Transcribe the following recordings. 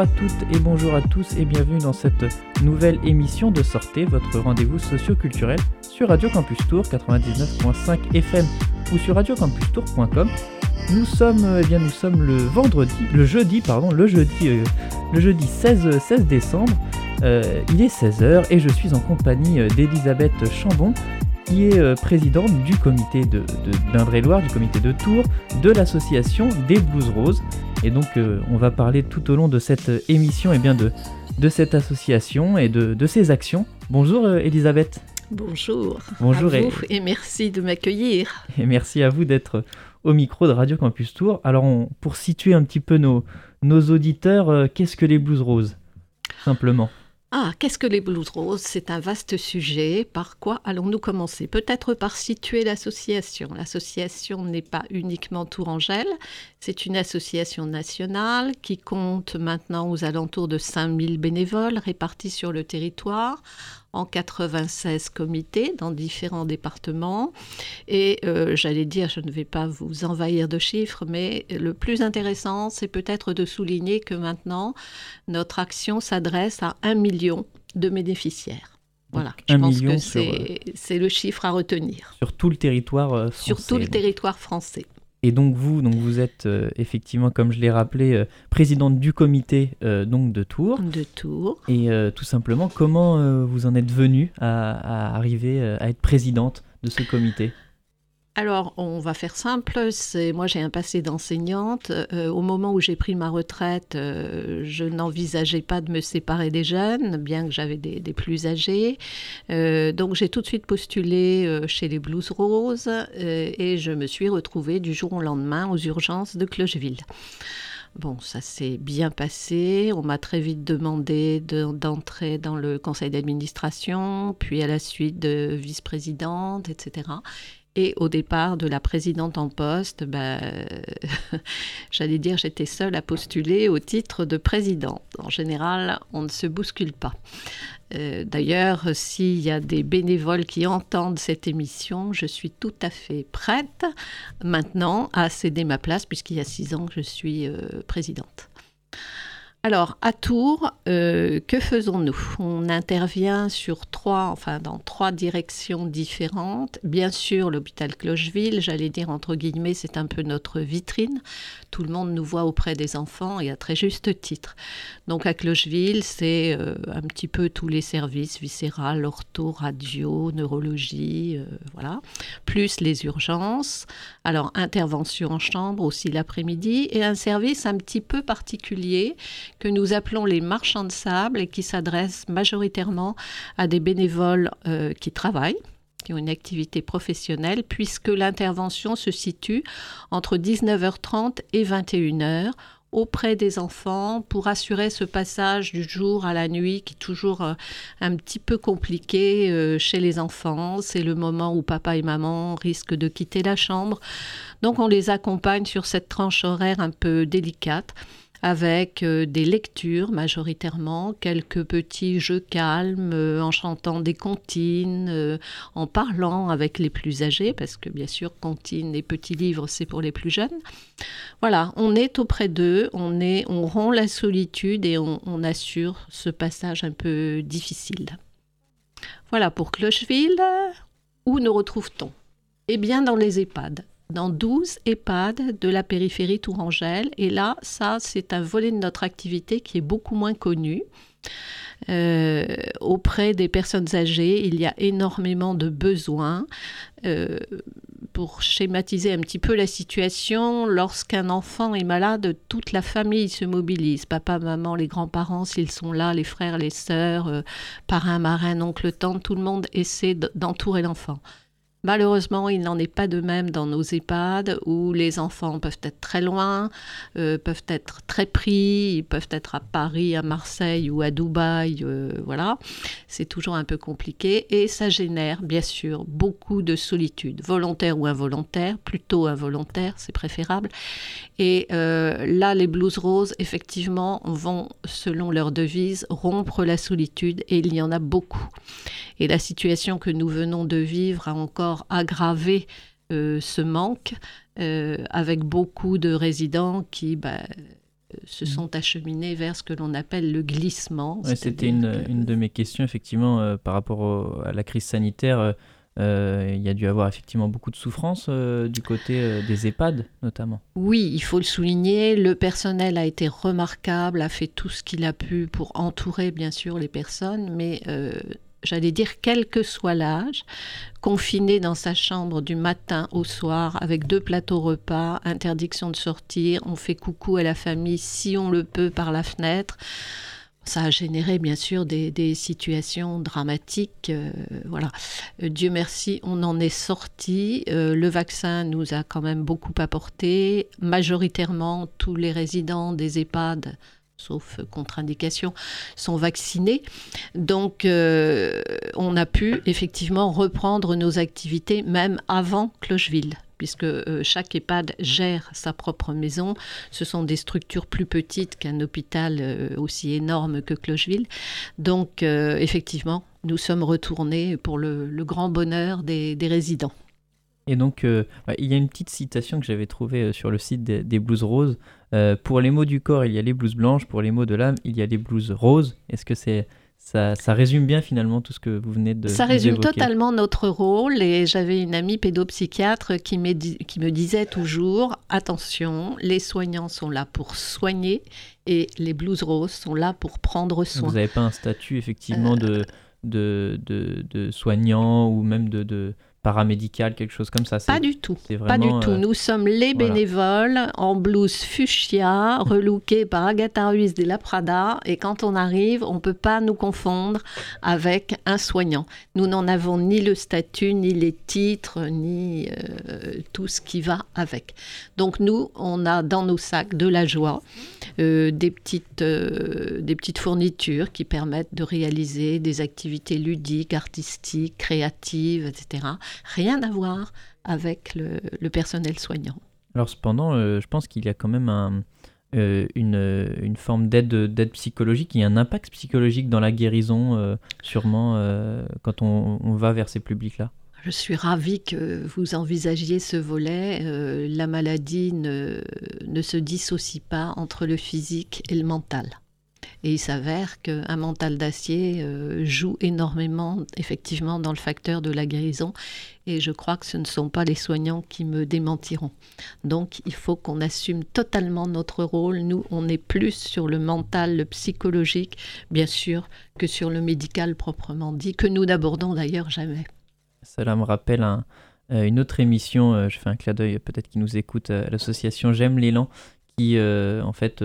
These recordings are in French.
à toutes et bonjour à tous et bienvenue dans cette nouvelle émission de Sortez, votre rendez-vous socio-culturel sur Radio Campus Tour 99.5 FM ou sur radiocampustour.com. Nous sommes, eh bien, nous sommes le vendredi, le jeudi, pardon, le jeudi, euh, le jeudi 16, 16 décembre. Euh, il est 16h et je suis en compagnie euh, d'Elisabeth Chambon, qui est présidente du comité d'Indre-et-Loire, du comité de Tours, de l'association des Blues Roses. Et donc, euh, on va parler tout au long de cette émission eh bien, de, de cette association et de, de ses actions. Bonjour euh, Elisabeth, Bonjour. Bonjour à et- vous et merci de m'accueillir. et merci à vous d'être au micro de Radio Campus Tours. Alors, on- pour situer un petit peu nos, nos auditeurs, euh, qu'est-ce que les Blues Roses Simplement? Ah, qu'est-ce que les Blues Roses? C'est un vaste sujet. Par quoi allons-nous commencer? Peut-être par situer l'association. L'association n'est pas uniquement Tourangelle, c'est une association nationale qui compte maintenant aux alentours de 5000 bénévoles répartis sur le territoire en 96 comités dans différents départements. Et euh, j'allais dire, je ne vais pas vous envahir de chiffres, mais le plus intéressant, c'est peut-être de souligner que maintenant, notre action s'adresse à un million de bénéficiaires. Voilà, je pense que sur, c'est le chiffre à retenir. Sur tout le territoire euh, français. Sur tout le territoire français. Et donc vous, donc vous êtes euh, effectivement, comme je l'ai rappelé, euh, présidente du comité euh, donc de Tours. De Tours. Et tout simplement, comment vous en êtes venue à, à arriver à être présidente de ce comité? Alors, on va faire simple. Moi, j'ai un passé d'enseignante. Euh, au moment où j'ai pris ma retraite, euh, je n'envisageais pas de me séparer des jeunes, bien que j'avais des, plus âgés. Euh, donc, j'ai tout de suite postulé chez les Blues Roses et je me suis retrouvée du jour au lendemain aux urgences de Clocheville. Bon, ça s'est bien passé. On m'a très vite demandé de- d'entrer dans le conseil d'administration, puis à la suite de vice-présidente, etc. Et au départ de la présidente en poste, ben, j'allais dire j'étais seule à postuler au titre de présidente. En général, on ne se bouscule pas. Euh, D'ailleurs, s'il y a des bénévoles qui entendent cette émission, je suis tout à fait prête maintenant à céder ma place puisqu'il y a six ans que je suis euh, présidente. Alors, à Tours, euh, que faisons-nous? On intervient sur trois, enfin dans trois directions différentes. Bien sûr, l'hôpital Clocheville, j'allais dire entre guillemets, c'est un peu notre vitrine. Tout le monde nous voit auprès des enfants et à très juste titre. Donc à Clocheville, c'est euh, un petit peu tous les services viscéral, ortho, radio, neurologie, euh, voilà, plus les urgences. Alors intervention en chambre aussi l'après-midi et un service un petit peu particulier que nous appelons les marchands de sable et qui s'adressent majoritairement à des bénévoles euh, qui travaillent qui ont une activité professionnelle, puisque l'intervention se situe entre 19h30 et 21h auprès des enfants pour assurer ce passage du jour à la nuit qui est toujours euh, un petit peu compliqué euh, chez les enfants. C'est le moment où papa et maman risquent de quitter la chambre. Donc on les accompagne sur cette tranche horaire un peu délicate avec euh, des lectures majoritairement, quelques petits jeux calmes, euh, en chantant des comptines, euh, en parlant avec les plus âgés, parce que bien sûr, comptines et petits livres, c'est pour les plus jeunes. Voilà, on est auprès d'eux, on, est, on rompt la solitude et on, on assure ce passage un peu difficile. Voilà pour Clocheville. Où nous retrouve-t-on? Eh bien, dans les EHPAD dans 12 EHPAD de la périphérie tourangelle. Et là, ça, c'est un volet de notre activité qui est beaucoup moins connu. Euh, auprès des personnes âgées, il y a énormément de besoins. Euh, pour schématiser un petit peu la situation, lorsqu'un enfant est malade, toute la famille se mobilise. Papa, maman, les grands-parents, s'ils sont là, les frères, les sœurs, euh, parrain, marin, oncle, tante, tout le monde essaie d'entourer l'enfant. Malheureusement, il n'en est pas de même dans nos EHPAD où les enfants peuvent être très loin, euh, peuvent être très pris, ils peuvent être à Paris, à Marseille ou à Dubaï, euh, voilà. C'est toujours un peu compliqué et ça génère bien sûr beaucoup de solitude, volontaire ou involontaire, plutôt involontaire, c'est préférable. Et euh, là, les Blues Roses, effectivement, vont, selon leur devise, rompre la solitude et il y en a beaucoup. Et la situation que nous venons de vivre a encore aggravé euh, ce manque, euh, avec beaucoup de résidents qui bah, se sont acheminés vers ce que l'on appelle le glissement. C'était une, une, de mes questions, effectivement, par rapport à la crise sanitaire. Euh, il y a dû avoir effectivement beaucoup de souffrance euh, du côté euh, des EHPAD notamment. Oui, il faut le souligner, le personnel a été remarquable, a fait tout ce qu'il a pu pour entourer bien sûr les personnes, mais j'allais dire quel que soit l'âge, confiné dans sa chambre du matin au soir avec deux plateaux repas, interdiction de sortir, on fait coucou à la famille si on le peut par la fenêtre. Ça a généré bien sûr des, situations dramatiques. Euh, voilà. Euh, Dieu merci, on en est sorti. Euh, le vaccin nous a quand même beaucoup apporté. Majoritairement, tous les résidents des EHPAD sauf contre-indication, sont vaccinés. Donc, on a pu effectivement reprendre nos activités même avant Clocheville puisque euh, chaque EHPAD gère sa propre maison. Ce sont des structures plus petites qu'un hôpital euh, aussi énorme que Clocheville. Donc, euh, effectivement, nous sommes retournés pour le, grand bonheur des, résidents. Et donc, bah, il y a une petite citation que j'avais trouvée sur le site des, des blouses roses. pour les mots du corps, il y a les blouses blanches. Pour les mots de l'âme, il y a les blouses roses. Est-ce que c'est ça, résume bien finalement tout ce que vous venez de Ça résume totalement notre rôle et j'avais une amie pédopsychiatre qui, qui me disait toujours attention, les soignants sont là pour soigner et les blues roses sont là pour prendre soin. Vous n'avez pas un statut effectivement de, de, de, de, soignant ou même de paramédical, quelque chose comme ça. Pas du tout. pas du tout. Euh, Nous sommes les bénévoles en blouse fuchsia, relookés par Agatha Ruiz de la Prada. Et quand on arrive, on ne peut pas nous confondre avec un soignant. Nous n'en avons ni le statut, ni les titres, ni euh, tout ce qui va avec. Donc nous, on a dans nos sacs de la joie, euh, des, petites, des petites fournitures qui permettent de réaliser des activités ludiques, artistiques, créatives, etc rien à voir avec le, personnel soignant. Alors cependant, euh, je pense qu'il y a quand même un, euh, une, une, forme d'aide psychologique, il y a un impact psychologique dans la guérison, euh, sûrement, quand on, on, va vers ces publics-là. Je suis ravie que vous envisagiez ce volet. la maladie ne, ne se dissocie pas entre le physique et le mental. Et il s'avère qu'un mental d'acier euh, joue énormément, effectivement, dans le facteur de la guérison. Et je crois que ce ne sont pas les soignants qui me démentiront. Donc, il faut qu'on assume totalement notre rôle. Nous, on est plus sur le mental, le psychologique, bien sûr, que sur le médical proprement dit, que nous n'abordons d'ailleurs jamais. Cela me rappelle euh, une autre émission, euh, je fais un clin d'œil peut-être qui nous écoute, l'association J'aime l'élan, qui en fait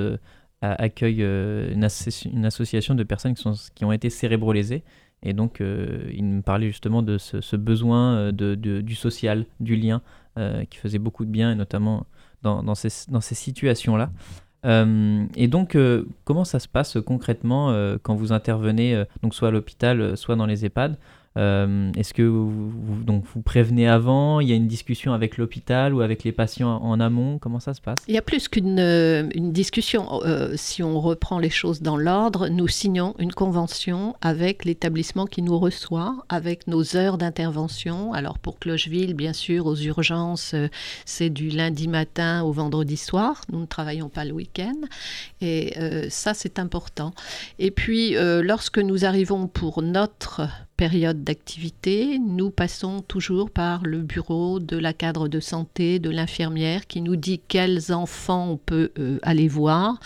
accueille euh, une, association de personnes qui, ont été cérébrolésées. Et donc, euh, il me parlait justement de ce, besoin euh, du social, du lien, qui faisait beaucoup de bien, et notamment dans, dans ces, dans ces situations-là. et donc, comment ça se passe concrètement quand vous intervenez, donc soit à l'hôpital, soit dans les EHPAD? Euh, est-ce que vous, donc vous prévenez avant? Il y a une discussion avec l'hôpital ou avec les patients en amont? Comment ça se passe? Il y a plus qu'une euh, discussion. Euh, si on reprend les choses dans l'ordre, nous signons une convention avec l'établissement qui nous reçoit, avec nos heures d'intervention. Alors pour Clocheville, bien sûr, aux urgences, c'est du lundi matin au vendredi soir. Nous ne travaillons pas le week-end. Et ça, c'est important. Et puis, lorsque nous arrivons pour notre période d'activité, nous passons toujours par le bureau de la cadre de santé, de l'infirmière qui nous dit quels enfants on peut euh, aller voir.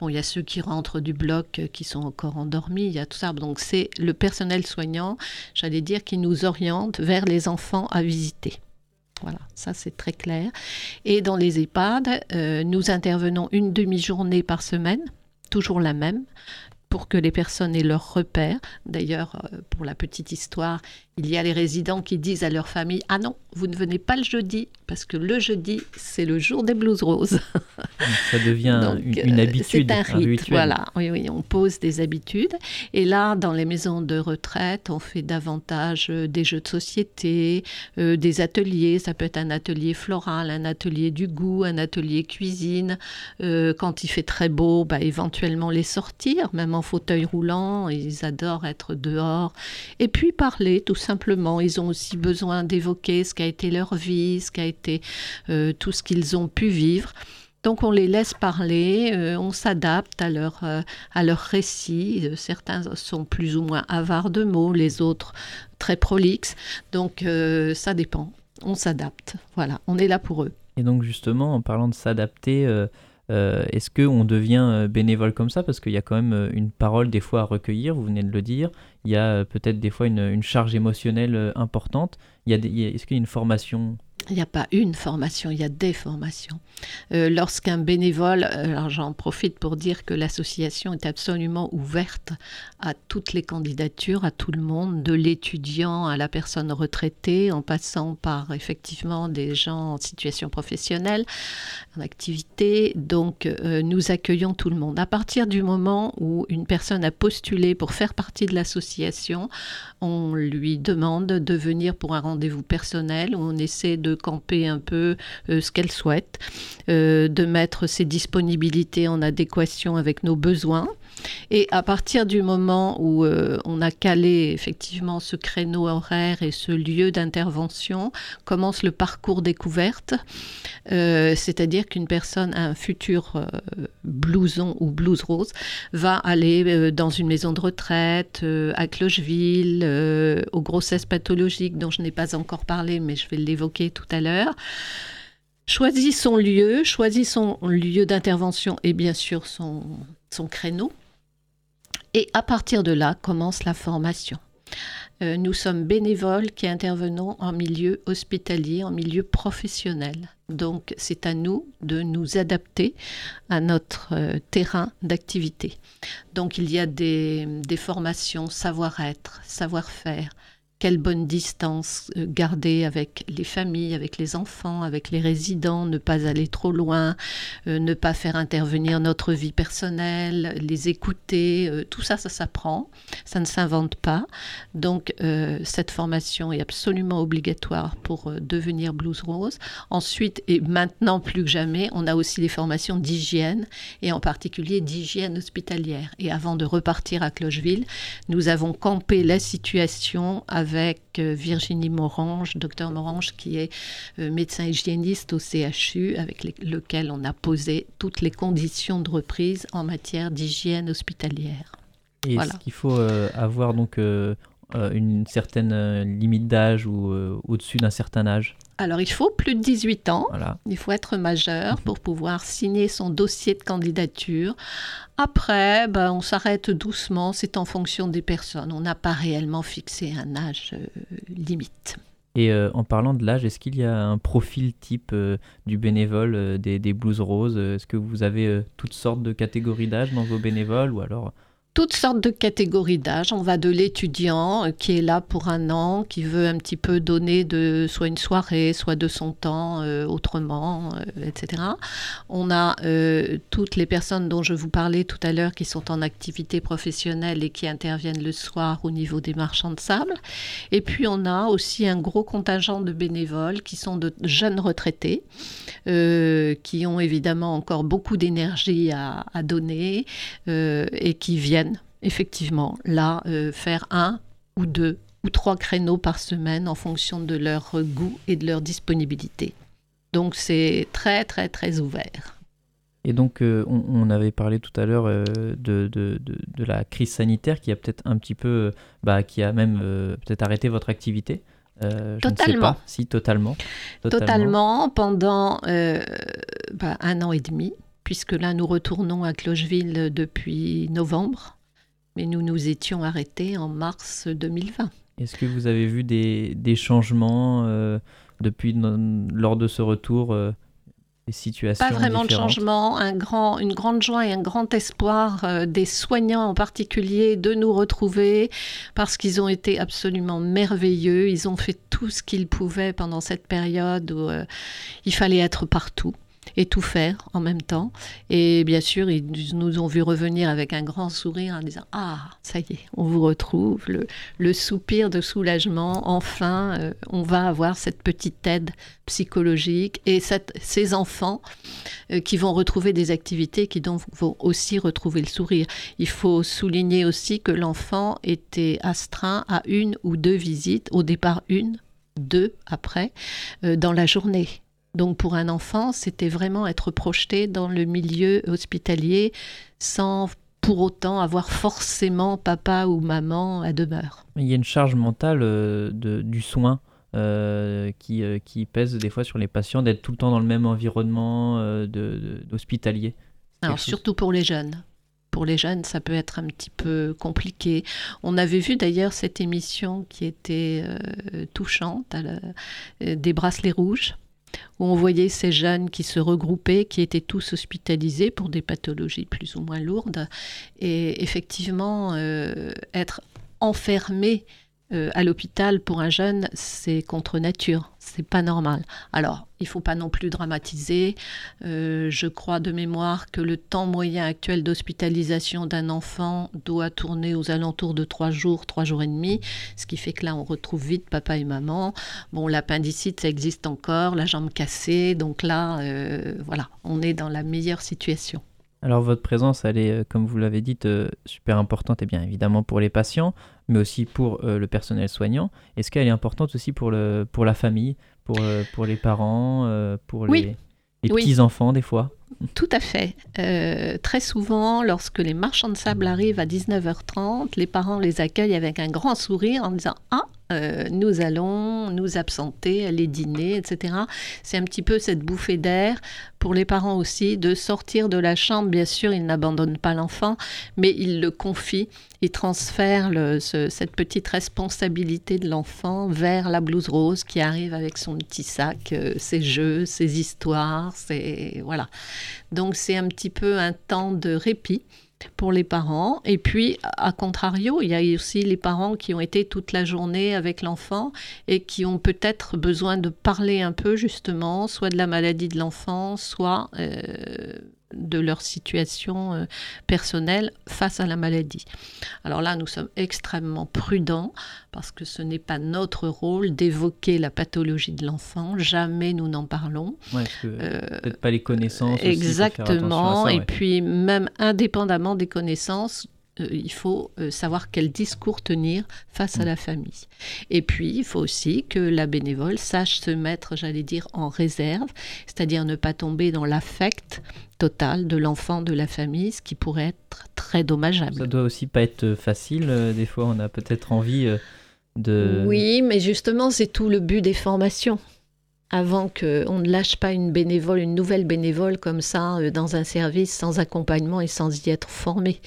Bon, il y a ceux qui rentrent du bloc euh, qui sont encore endormis, il y a tout ça. Donc c'est le personnel soignant, j'allais dire, qui nous oriente vers les enfants à visiter. Voilà, ça c'est très clair. Et dans les EHPAD, euh, nous intervenons une demi-journée par semaine, toujours la même pour que les personnes aient leur repère. D'ailleurs, euh, pour la petite histoire, il y a les résidents qui disent à leur famille Ah non, vous ne venez pas le jeudi, parce que le jeudi, c'est le jour des blouses roses. Ça devient une, euh, habitude. C'est un rite, voilà. Oui, oui, on pose des habitudes. Et là, dans les maisons de retraite, on fait davantage euh, des jeux de société, des ateliers. Ça peut être un atelier floral, un atelier du goût, un atelier cuisine. quand il fait très beau, bah, éventuellement les sortir, même en fauteuil roulant, ils adorent être dehors. Et puis parler tout simplement. Ils ont aussi besoin d'évoquer ce qu'a été leur vie, ce qu'a été euh, tout ce qu'ils ont pu vivre. Donc on les laisse parler, euh, on s'adapte à leur, euh, à leur récit. Certains sont plus ou moins avares de mots, les autres très prolixes. Donc ça dépend, on s'adapte. Voilà, on est là pour eux. Et donc justement, en parlant de s'adapter, euh, est-ce qu'on devient euh, bénévole comme ça? Parce qu'il y a quand même euh, une parole des fois à recueillir, vous venez de le dire. Il y a peut-être des fois une, charge émotionnelle importante. Est-ce qu'il y a une formation il n'y a pas une formation, il y a des formations. Euh, lorsqu'un bénévole, euh, alors j'en profite pour dire que l'association est absolument ouverte à toutes les candidatures, à tout le monde, de l'étudiant à la personne retraitée, en passant par effectivement des gens en situation professionnelle, en activité. Donc euh, nous accueillons tout le monde. À partir du moment où une personne a postulé pour faire partie de l'association, on lui demande de venir pour un rendez-vous personnel où on essaie de camper un peu euh, ce qu'elle souhaite, euh, de mettre ses disponibilités en adéquation avec nos besoins. Et à partir du moment où euh, on a calé effectivement ce créneau horaire et ce lieu d'intervention, commence le parcours découverte, c'est-à-dire qu'une personne, un futur blouson ou blouse rose, va aller dans une maison de retraite, à Clocheville, aux grossesses pathologiques dont je n'ai pas encore parlé, mais je vais l'évoquer tout à l'heure. Choisit son lieu, choisit son lieu d'intervention et bien sûr son créneau. Et à partir de là commence la formation. Euh, nous sommes bénévoles qui intervenons en milieu hospitalier, en milieu professionnel. Donc c'est à nous de nous adapter à notre euh, terrain d'activité. Donc il y a des, des formations savoir-être, savoir-faire, quelle bonne distance euh, garder avec les familles, avec les enfants, avec les résidents, ne pas aller trop loin, euh, ne pas faire intervenir notre vie personnelle, les écouter, euh, tout ça, ça s'apprend, ça ne s'invente pas. Donc cette formation est absolument obligatoire pour devenir Blues Rose. Ensuite, et maintenant plus que jamais, on a aussi les formations d'hygiène, et en particulier d'hygiène hospitalière. Et avant de repartir à Clocheville, nous avons campé la situation avec euh, Virginie Morange, docteur Morange, qui est euh, médecin hygiéniste au CHU, avec lequel on a posé toutes les conditions de reprise en matière d'hygiène hospitalière. Et est-ce qu'il faut euh, avoir donc une certaine limite d'âge ou au-dessus d'un certain âge? Alors, il faut plus de 18 ans. Il faut être majeur pour pouvoir signer son dossier de candidature. Après, ben, on s'arrête doucement. C'est en fonction des personnes. On n'a pas réellement fixé un âge euh, limite. Et euh, en parlant de l'âge, est-ce qu'il y a un profil type euh, du bénévole des, des Blues Roses? Est-ce que vous avez toutes sortes de catégories d'âge dans vos bénévoles ou alors toutes sortes de catégories d'âge. On va de l'étudiant euh, qui est là pour un an, qui veut un petit peu donner de soit une soirée, soit de son temps euh, autrement, euh, etc. On a toutes les personnes dont je vous parlais tout à l'heure qui sont en activité professionnelle et qui interviennent le soir au niveau des marchands de sable. Et puis on a aussi un gros contingent de bénévoles qui sont de jeunes retraités, qui ont évidemment encore beaucoup d'énergie à, à donner et qui viennent effectivement, là, euh, faire un ou deux ou trois créneaux par semaine en fonction de leur goût et de leur disponibilité. Donc c'est très très très ouvert. Et donc euh, on, avait parlé tout à l'heure euh, de, de, de, la crise sanitaire qui a peut-être un petit peu, bah, qui a même peut-être arrêté votre activité. je totalement. Ne sais pas. Si, totalement. Totalement, pendant bah, un an et demi, puisque là nous retournons à Clocheville depuis novembre mais nous nous étions arrêtés en mars 2020. Est-ce que vous avez vu des, des changements euh, depuis lors de ce retour euh, des situations Pas vraiment de changement, un grand, une grande joie et un grand espoir euh, des soignants en particulier de nous retrouver parce qu'ils ont été absolument merveilleux. Ils ont fait tout ce qu'ils pouvaient pendant cette période où il fallait être partout et tout faire en même temps. Et bien sûr, ils nous ont vu revenir avec un grand sourire en disant Ah, ça y est, on vous retrouve. Le, soupir de soulagement, enfin, euh, on va avoir cette petite aide psychologique et ces enfants euh, qui vont retrouver des activités qui donc vont aussi retrouver le sourire. Il faut souligner aussi que l'enfant était astreint à une ou deux visites, au départ une, deux après, euh, dans la journée. Donc pour un enfant, c'était vraiment être projeté dans le milieu hospitalier sans pour autant avoir forcément papa ou maman à demeure. Il y a une charge mentale euh, de, du soin euh, qui, euh, qui, pèse des fois sur les patients, d'être tout le temps dans le même environnement d'hospitalier. Alors surtout pour les jeunes. Pour les jeunes, ça peut être un petit peu compliqué. On avait vu d'ailleurs cette émission qui était touchante, des bracelets rouges où on voyait ces jeunes qui se regroupaient, qui étaient tous hospitalisés pour des pathologies plus ou moins lourdes. Et effectivement, euh, être enfermé euh, à l'hôpital pour un jeune, c'est contre nature, c'est pas normal. Alors, il faut pas non plus dramatiser. Euh, je crois de mémoire que le temps moyen actuel d'hospitalisation d'un enfant doit tourner aux alentours de trois jours, trois jours et demi, ce qui fait que là, on retrouve vite papa et maman. Bon, l'appendicite, ça existe encore, la jambe cassée, donc là, euh, voilà, on est dans la meilleure situation. Alors votre présence, elle est, comme vous l'avez dit, super importante et bien évidemment pour les patients, mais aussi pour euh, le personnel soignant. Est-ce qu'elle est importante aussi pour, le, pour la famille, pour, euh, pour les parents, euh, pour les, les petits-enfants des fois? Tout à fait. très souvent, lorsque les marchands de sable arrivent à 19h30, les parents les accueillent avec un grand sourire en disant Ah, euh, nous allons nous absenter, aller dîner, etc. C'est un petit peu cette bouffée d'air pour les parents aussi de sortir de la chambre. Bien sûr, ils n'abandonnent pas l'enfant, mais ils le confient, ils transfèrent cette petite responsabilité de l'enfant vers la blouse rose qui arrive avec son petit sac, euh, ses jeux, ses histoires, ses... voilà. Donc c'est un petit peu un temps de répit pour les parents. Et puis, à contrario, il y a aussi les parents qui ont été toute la journée avec l'enfant et qui ont peut-être besoin de parler un peu justement, soit de la maladie de l'enfant, soit euh, de leur situation euh, personnelle face à la maladie. Alors là, nous sommes extrêmement prudents parce que ce n'est pas notre rôle d'évoquer la pathologie de l'enfant. Jamais nous n'en parlons. Ouais, euh, peut-être pas les connaissances. Exactement. Et puis même indépendamment des connaissances, euh, il faut euh, savoir quel discours tenir face à la famille. Et puis, il faut aussi que la bénévole sache se mettre, j'allais dire, en réserve, c'est-à-dire ne pas tomber dans l'affect total de l'enfant, de la famille, ce qui pourrait être très dommageable. Ça doit aussi pas être facile. Euh, des fois, on a peut-être envie de... Oui, mais justement, c'est tout le but des formations avant qu'on ne lâche pas une bénévole, une nouvelle bénévole comme ça dans un service sans accompagnement et sans y être formé.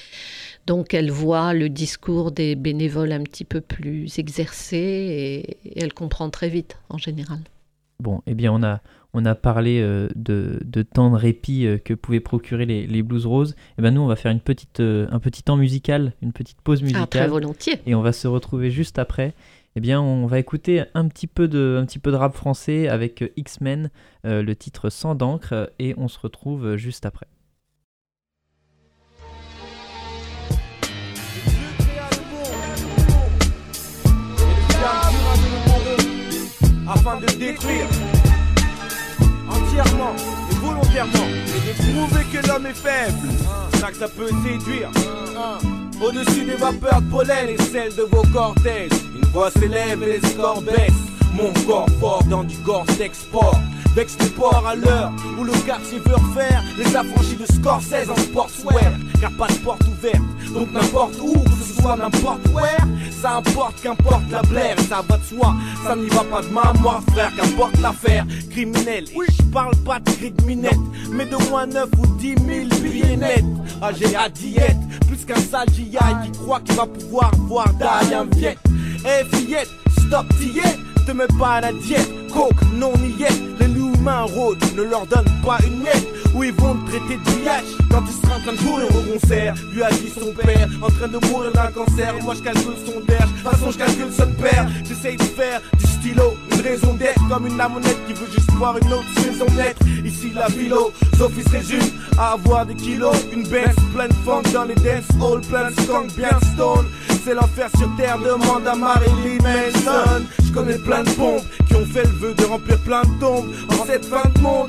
Donc elle voit le discours des bénévoles un petit peu plus exercé et, elle comprend très vite en général. Bon, eh bien on a, on a parlé euh, de, de, temps de répit euh, que pouvaient procurer les, les blues roses. Et eh ben nous on va faire une petite, euh, un petit temps musical, une petite pause musicale. Ah, très volontiers. Et on va se retrouver juste après. Eh bien, on va écouter un petit peu de, un petit peu de rap français avec X-Men, le titre Sans d'encre, et on se retrouve juste après. Afin de détruire entièrement et volontairement et de prouver que l'homme est faible. Ça que ça peut séduire. Au-dessus des vapeurs de pollen et celles de vos cortèges, une voix s'élève et les scores baissent. Mon corps fort dans du corps d'export. Vex les ports à l'heure où le quartier veut refaire les affranchis de Scorsese en sportswear. Car pas de porte ouverte, donc n'importe où, que ce soit n'importe where, ça importe qu'importe la blaire, ça va de soi, ça n'y va pas de ma moi frère, qu'importe l'affaire criminelle. Oui, je parle pas de cric minette, mais de moins 9 ou 10 000 billets nets. Ah, j'ai à diète, plus qu'un sale GI qui croit qu'il va pouvoir voir d'ailleurs un viette. Eh fillette, stop t'y te mets pas à la diète, coke, non ni mains rôdent, ne leur donne pas une miette, où ils vont te traiter de quand tu seras en train de courir au concert, lui a dit son père, en train de mourir d'un cancer, moi je calcule son d'air, de toute façon je calcule son père, j'essaye de faire du stylo, une raison d'être, comme une amonette qui veut juste voir une autre saison naître, ici la philo, Sophie se résume à avoir des kilos, une baisse pleine de funk dans les dance halls, plein de skunk bien stone, c'est l'enfer sur terre, demande à Marilyn Manson. Je connais plein de pompes qui ont fait le vœu de remplir plein de tombes. En cette fin de monde.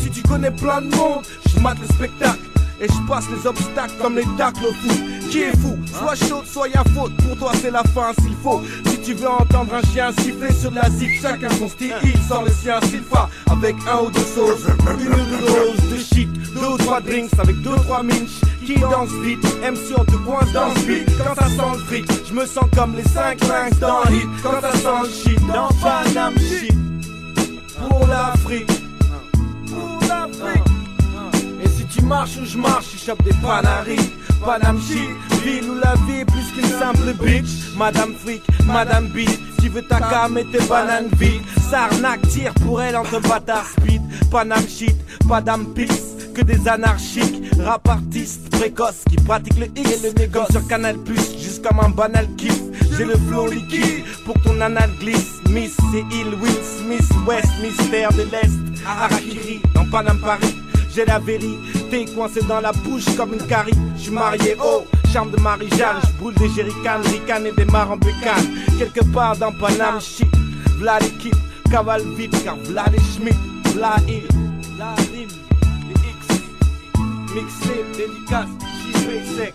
Si tu connais plein de monde. Je mate le spectacle et je passe les obstacles comme les tacles au foot. Qui est fou? Soit chaud, soit y'a faute. Pour toi, c'est la fin s'il faut. Si Tu veux entendre un chien siffler sur la zig, chacun son style, il sort le sien s'il avec un ou deux sauces, une ou deux de shit, deux ou trois drinks avec deux ou trois minches. Qui dansent vite, MC on te coince dans vite. Quand ça sent le fric, je me sens comme les 5 5 dans hit. Quand ça sent le shit dans Panam shit. Pour l'Afrique, tu où je marche, tu chopes des panaris. Panam shit, ville où la vie est plus qu'une simple bitch. Madame Fric, Madame Beat, qui veut ta cam et tes bananes vides. Sarnac tire pour elle entre bâtard speed. Panam shit, pas d'âme que des anarchiques, rap artistes précoces qui pratiquent le X et le négoce sur Canal Plus, juste comme un banal kiff. J'ai le flow liquide pour ton anal glisse. Miss, c'est Hill, Will Smith, West, mystère de l'Est. Harakiri, dans Panam Paris. J'ai la vérité coincée dans la bouche comme une carie. J'suis marié, oh, charme de Marie-Jeanne. J'brûle des jerrycans, ricanes et des en bécane. Quelque part dans Panam, shit. V'là l'équipe, cavale vite, car v'là les Schmitt, v'là il, la rime, les X. J'y sec.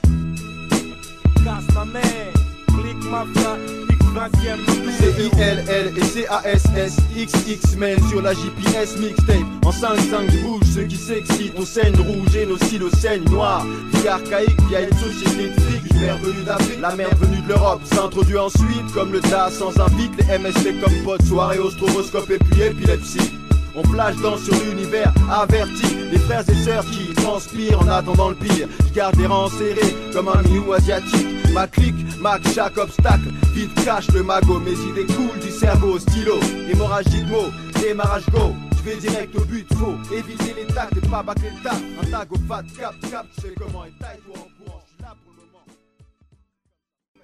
Casse ma mère, clique ma C-I-L-L et C-A-S-S XX men sur la JPS mixtape. En 5-5 rouge, ceux qui s'excitent Nos scènes rouges et nos silos saignent noirs Vie archaïque, via une société de fric Mère venue d'Afrique, la merde venue de l'Europe S'introduit ensuite comme le DAS sans invite. Les MST comme potes, soirée au stroboscope et puis épilepsie on flash dans sur l'univers averti Les frères et sœurs qui transpirent en attendant le pire. Je garde les rangs serrés comme un minou asiatique. Ma clique, Mac, chaque obstacle Vite cache le magot, mes idées coulent du cerveau Stylo, hémorragie de mots, démarrage go. Je vais direct au but, faut éviter les tacs et pas bâcler le tap Un tag au fat cap, cap, tu sais comment est taille pour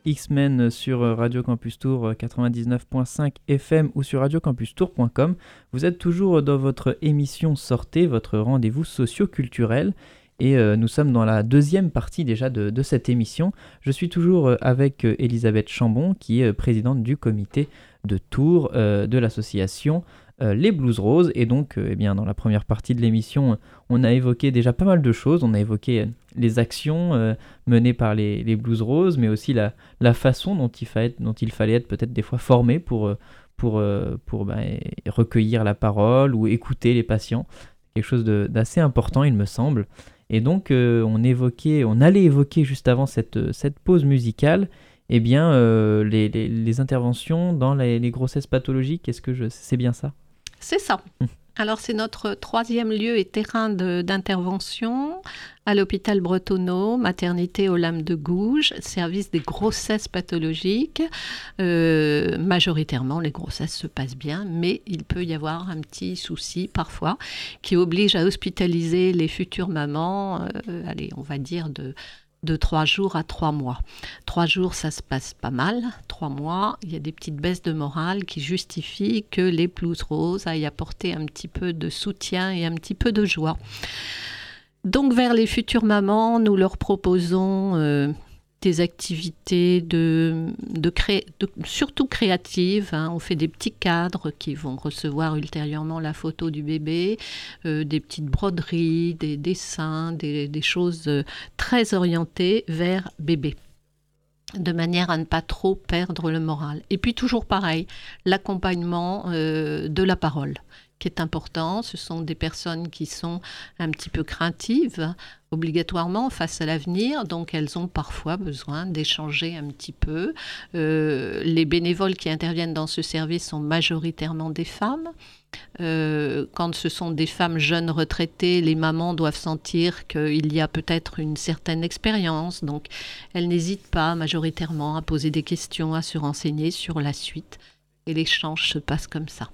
X-Men sur Radio Campus Tour 99.5 FM ou sur radiocampustour.com. Vous êtes toujours dans votre émission Sortez, votre rendez-vous socio-culturel. Et euh, nous sommes dans la deuxième partie déjà de, cette émission. Je suis toujours euh, avec euh, Elisabeth Chambon, qui est présidente du comité de Tours de l'association Les Blues Roses. Et donc, eh bien, dans la première partie de l'émission, on a évoqué déjà pas mal de choses. On a évoqué les actions menées par les, Blues Roses, mais aussi la, la façon dont il, fallait, dont il fallait être peut-être des fois formé pour, pour, pour bah, recueillir la parole ou écouter les patients. Quelque chose d'assez important, il me semble. Et donc, euh, on évoquait, on allait évoquer juste avant cette, cette pause musicale, eh bien, euh, les, les, interventions dans les, les grossesses pathologiques. Est-ce que je, c'est bien ça? C'est ça. Hum. Alors c'est notre troisième lieu et terrain d'intervention à l'hôpital Bretonneau, maternité aux lames de Gouges, service des grossesses pathologiques. Euh, majoritairement, les grossesses se passent bien, mais il peut y avoir un petit souci parfois qui oblige à hospitaliser les futures mamans, euh, allez, on va dire de de trois jours à trois mois. Trois jours, ça se passe pas mal. Trois mois, il y a des petites baisses de morale qui justifient que les blues roses aillent apporter un petit peu de soutien et un petit peu de joie. Donc vers les futures mamans, nous leur proposons euh, des activités de, de, surtout créatives. Hein. On fait des petits cadres qui vont recevoir ultérieurement la photo du bébé, euh, des petites broderies, des dessins, des, choses euh, très orientées vers bébé de manière à ne pas trop perdre le moral. Et puis toujours pareil, l'accompagnement euh, de la parole qui est important. Ce sont des personnes qui sont un petit peu craintives, obligatoirement face à l'avenir, donc elles ont parfois besoin d'échanger un petit peu. Euh, les bénévoles qui interviennent dans ce service sont majoritairement des femmes. Euh, quand ce sont des femmes jeunes retraitées, les mamans doivent sentir qu'il y a peut-être une certaine expérience, donc elles n'hésitent pas majoritairement à poser des questions, à se renseigner sur la suite, et l'échange se passe comme ça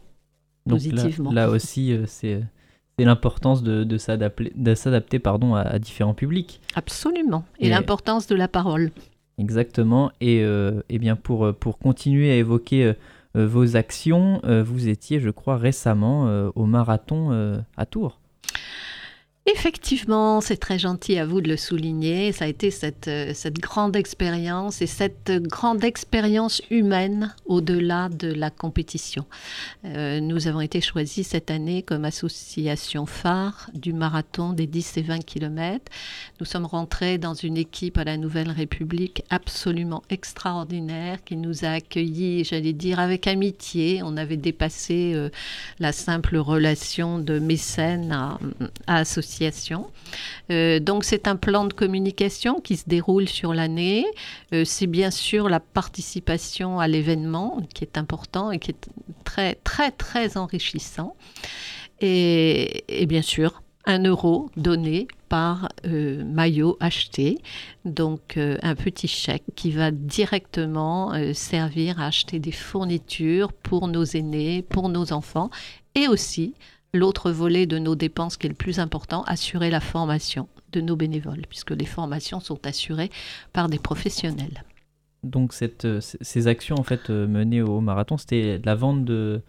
positivement. Là, aussi, euh, c'est l'importance de, de s'adapter pardon, à, différents publics. Absolument. Et, l'importance de la parole. Exactement. Et, euh, eh bien pour, euh, pour continuer à évoquer vos actions, vous étiez, je crois, récemment au marathon à Tours. Effectivement, c'est très gentil à vous de le souligner. Ça a été cette, euh, cette grande expérience et cette grande expérience humaine au-delà de la compétition. Euh, nous avons été choisis cette année comme association phare du marathon des 10 et 20 km. Nous sommes rentrés dans une équipe à la Nouvelle République absolument extraordinaire qui nous a accueillis, j'allais dire, avec amitié. On avait dépassé euh, la simple relation de mécène à, à association euh, donc c'est un plan de communication qui se déroule sur l'année. Euh, c'est bien sûr la participation à l'événement qui est important et qui est très très très enrichissant. Et, bien sûr un euro donné par euh, maillot acheté, donc un petit chèque qui va directement servir à acheter des fournitures pour nos aînés, pour nos enfants et aussi l'autre volet de nos dépenses qui est le plus important, assurer la formation de nos bénévoles, puisque les formations sont assurées par des professionnels. Donc euh, ces actions en fait euh, menées au marathon, c'était la vente de,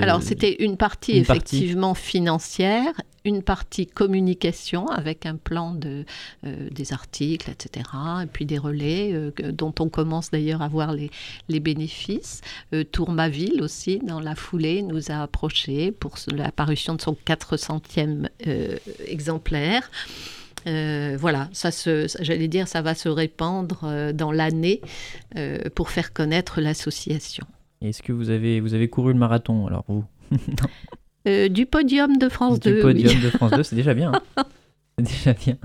alors, c'était une partie effectivement financière, une partie communication avec un plan de, euh, des articles, etc., et puis des relais euh, dont on commence d'ailleurs à voir les, les bénéfices. Euh, Tourmaville aussi, dans la foulée, nous a approché pour l'apparition de son 400e exemplaire. voilà, ça se, j'allais dire, ça va se répandre dans l'année pour faire connaître l'association. Est-ce que vous avez, vous avez couru le marathon, alors vous euh, Du podium de France 2. Du podium de France 2, c'est déjà bien. Hein. c'est déjà bien.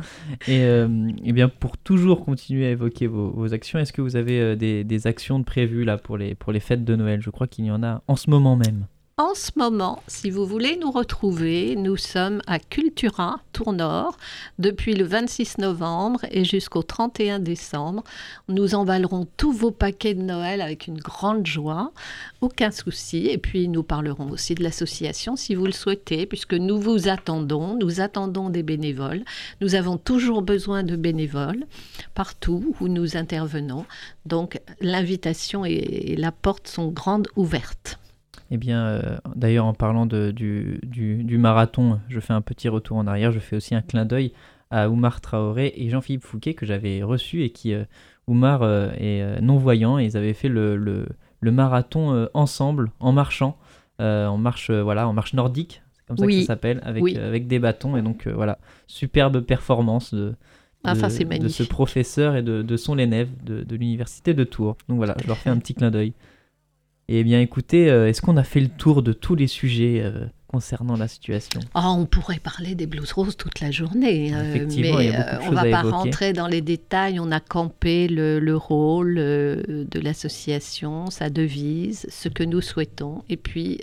Et, euh, eh bien, pour toujours continuer à évoquer vos, actions, est-ce que vous avez euh, des, des, actions de prévues là, pour, les, pour les fêtes de Noël? Je crois qu'il y en a en ce moment même. En ce moment, si vous voulez nous retrouver, nous sommes à Cultura, Tournord, depuis le 26 novembre et jusqu'au 31 décembre. Nous emballerons tous vos paquets de Noël avec une grande joie, aucun souci. Et puis nous parlerons aussi de l'association si vous le souhaitez, puisque nous vous attendons, nous attendons des bénévoles. Nous avons toujours besoin de bénévoles partout où nous intervenons. Donc l'invitation et la porte sont grandes ouvertes. Eh bien, euh, d'ailleurs, en parlant de, du, du, marathon, je fais un petit retour en arrière. Je fais aussi un clin d'œil à Oumar Traoré et Jean-Philippe Fouquet que j'avais reçu et qui, euh, Oumar euh, est non-voyant et ils avaient fait le, le, le marathon ensemble, en marchant, en marche, voilà, en marche nordique, c'est comme ça que ça s'appelle, avec, avec des bâtons. Et donc, voilà, superbe performance de, de, de, ce professeur et de, de son élève de, de l'université de Tours. Donc voilà, je leur fais un petit clin d'œil. Eh bien, écoutez, euh, est-ce qu'on a fait le tour de tous les sujets euh, concernant la situation? Ah, On pourrait parler des blues roses toute la journée, euh, mais on ne va pas rentrer dans les détails. On a campé le, rôle de l'association, sa devise, ce que nous souhaitons, et puis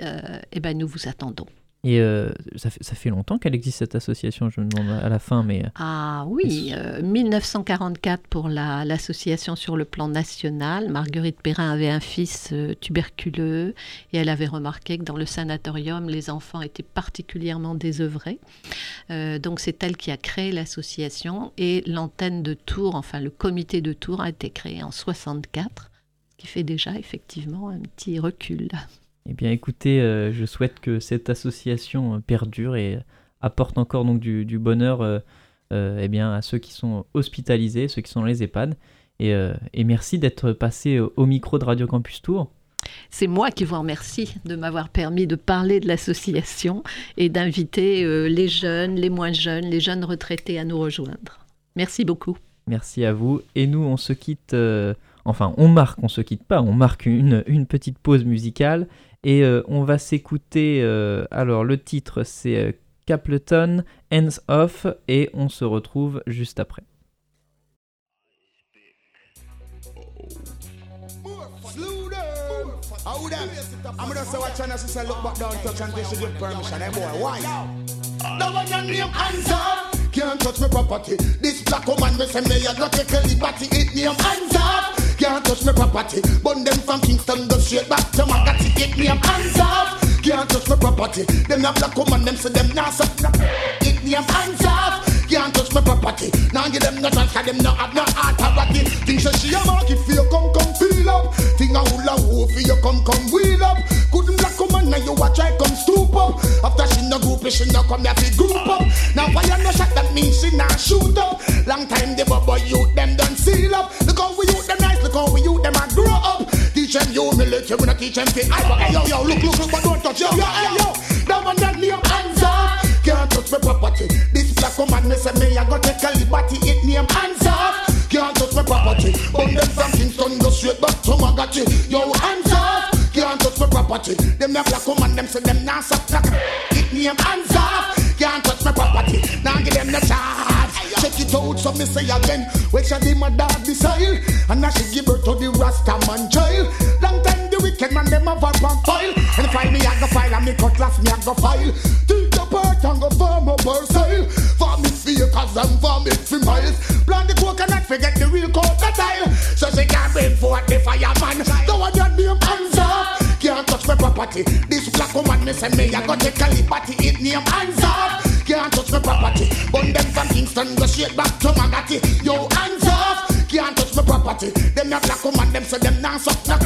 eh ben, nous vous attendons. Et euh, ça, fait, ça, fait, longtemps qu'elle existe cette association, je me demande à la fin, mais... Euh, ah oui, 1944 euh, pour l'association sur le plan national. Marguerite Perrin avait un fils tuberculeux et elle avait remarqué que dans le sanatorium, les enfants étaient particulièrement désœuvrés. donc c'est elle qui a créé l'association et l'antenne de Tours, enfin le comité de Tours a été créé en 64, ce qui fait déjà effectivement un petit recul. Eh bien écoutez, euh, je souhaite que cette association euh, perdure et apporte encore donc du, bonheur euh, eh bien, à ceux qui sont hospitalisés, ceux qui sont dans les EHPAD. Et, et merci d'être passé au micro de Radio Campus Tour. C'est moi qui vous remercie de m'avoir permis de parler de l'association et d'inviter les jeunes, les moins jeunes, les jeunes retraités à nous rejoindre. Merci beaucoup. Merci à vous. Et nous, on se quitte. Enfin, on marque, on se quitte pas, on marque une, une petite pause musicale et euh, on va s'écouter, euh, alors le titre c'est euh, Capleton, Hands Off, et on se retrouve juste après. Can't touch me property. Burn them from Kingston, go straight back to Magatti. Take me up hands off. Can't touch me property. Them not black woman, them say them not suck. Take me up hands off. Can't touch me property. Now give them no chance, them not have no authority. Think so she a market for you, come come feel up. Think a hula hoop for you, come come wheel up. Couldn't black woman, now you watch I come stoop up. After she no group push, no come here fi group up. Now why you no shot that means she not shoot up. Long time the bubble youth them done seal up. Look how we youth them nice, look how we youth them a grow up. Teach them humility, we not teach them fi. Hey yo yo, look look look, but don't touch yo yo hey yo. That one that name hands off. Can't touch my property. This black woman me say me I go take a liberty. It name hands off. Can't touch my property. Burn them from Kingston, go straight back to Magachi. Yo hands off. Can't touch my property. Them a black woman, them say them suck knock. It name hands off. Can't touch my property. Now give them the charge. Check it out, so me say again. Which a the mother decide. And now she give birth to the Rasta man child. Long time the wicked man them a pump file. And find me I go file and me cutlass me I go file. Part and go farm up her. For me fear cause I'm for for miles. Plant the coconut forget the real crocodile. So she can't bring forth the fireman. So what you name hands off. Can't touch my property. This black woman me say me I go take a liberty. It name hands off. Can't touch my property. Burn them from Kingston go straight back to Magatti. Yo hands off. Can't touch my property. Them a black woman them say them nah suck knock.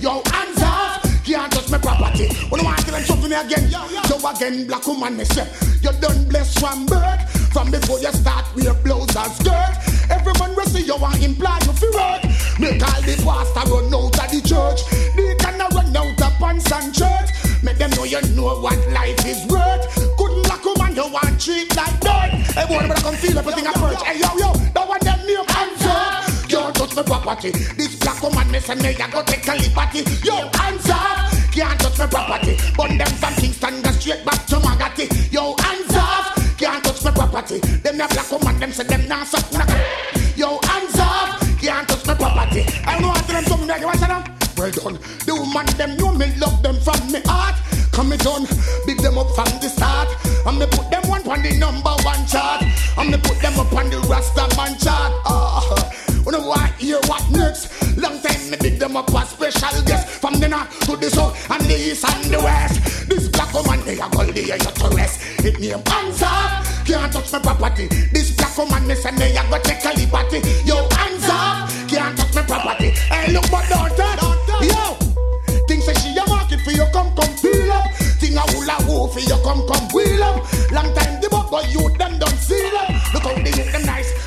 Yo hands off. Can't touch my property. When I want to them something again, yo, again, black woman, me say, you done bless one bird. From before you start, wear blouse and skirt. Every man will see you want imply you feel work. Make all the pastor run out of the church. They cannot run out of pants and church. Make them know you know what life is worth. Good black woman, you want treat like dirt. Everyone better come feel everything I perch. Hey yo yo, that one them name answer. Touch my property. This black woman me say me I go take a liberty. Yo, hands off. Can't touch my property. Burn them from Kingston go straight back to Magatti. Yo, hands off. Can't touch my property. Them a black woman them say them nah suck knock. Yo, hands off. Can't touch my property. I know after them something like watch them. Well done. The woman them know me love them from me heart. Come me done, big them up from the start. And me put them one on the number one chart. And me put them up on the Rasta man chart. Ah. When I want hear what next? Long time me big them up as special guest. From the north to the south and the east and the west. This black woman they a gold the air to rest It name hands off. Can't touch my property. This black woman me say me a go take a liberty. Yo hands off. Can't touch my property. Hey look but don't touch. Yo. Think say she a market for you come come feel up. Thing a hula woo for you come come wheel up. Long time the buck but you them don't seal up. Look how they them nice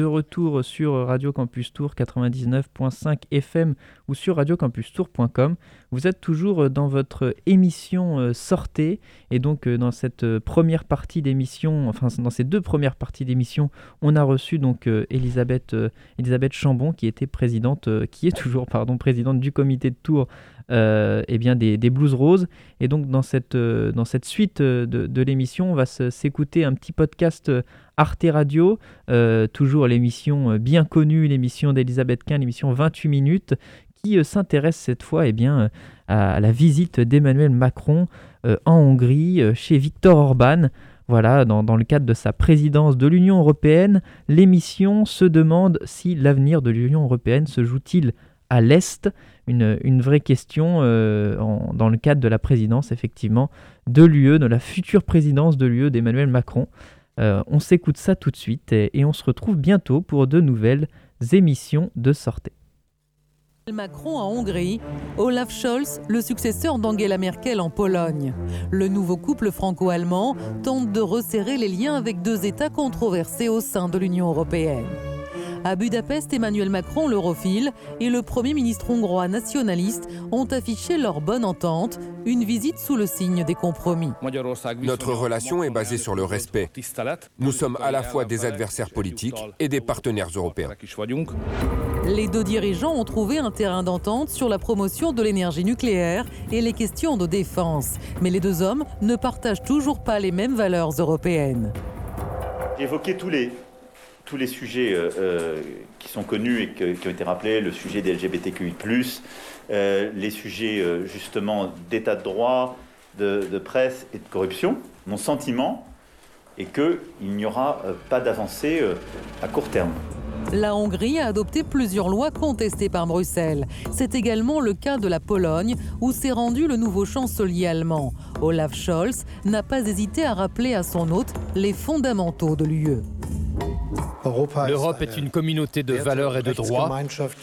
De retour sur Radio Campus Tour 99.5 FM ou sur radiocampustour.com. Vous êtes toujours dans votre émission euh, Sortez. Et donc euh, dans cette euh, première partie d'émission, enfin dans ces deux premières parties d'émission, on a reçu donc Elisabeth, Elisabeth Chambon qui était présidente, qui est toujours pardon présidente du comité de Tours eh bien des, Blues Roses. Et donc dans cette, euh, dans cette suite euh, de, l'émission, on va s'écouter un petit podcast euh, Arte Radio, euh, toujours l'émission euh, bien connue, l'émission d'Elisabeth Quint, l'émission 28 minutes, qui euh, s'intéresse cette fois eh bien, euh, à la visite d'Emmanuel Macron euh, en Hongrie, euh, chez Viktor Orban. Voilà, dans, dans le cadre de sa présidence de l'Union européenne, l'émission se demande si l'avenir de l'Union européenne se joue-t-il à l'Est une, vraie question euh, dans le cadre de la présidence, effectivement, de l'UE, de la future présidence de l'UE d'Emmanuel Macron. Euh, on s'écoute ça tout de suite et, et on se retrouve bientôt pour de nouvelles émissions de sortie. Macron en Hongrie, Olaf Scholz, le successeur d'Angela Merkel en Pologne. Le nouveau couple franco-allemand tente de resserrer les liens avec deux États controversés au sein de l'Union européenne. À Budapest, Emmanuel Macron, l'europhile, et le Premier ministre hongrois nationaliste ont affiché leur bonne entente, une visite sous le signe des compromis. Notre relation est basée sur le respect. Nous sommes à la fois des adversaires politiques et des partenaires européens. Les deux dirigeants ont trouvé un terrain d'entente sur la promotion de l'énergie nucléaire et les questions de défense. Mais les deux hommes ne partagent toujours pas les mêmes valeurs européennes. J'ai évoqué tous les, tous les sujets euh, euh, qui sont connus et qui ont été rappelés, le sujet des LGBTQI+, euh, les sujets justement d'état de droit, de, de presse et de corruption. Mon sentiment est qu'il n'y aura pas d'avancée à court terme. La Hongrie a adopté plusieurs lois contestées par Bruxelles. C'est également le cas de la Pologne, où s'est rendu le nouveau chancelier allemand. Olaf Scholz n'a pas hésité à rappeler à son hôte les fondamentaux de l'UE. L'Europe est une communauté de valeurs et de droits.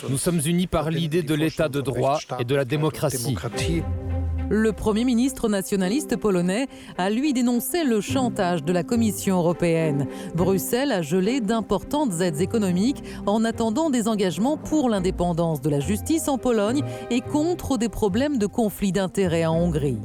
Nous sommes unis par l'idée de l'état de droit et de la démocratie. Le Premier ministre nationaliste polonais a lui dénoncé le chantage de la Commission européenne. Bruxelles a gelé d'importantes aides économiques en attendant des engagements pour l'indépendance de la justice en Pologne et contre des problèmes de conflit d'intérêts en Hongrie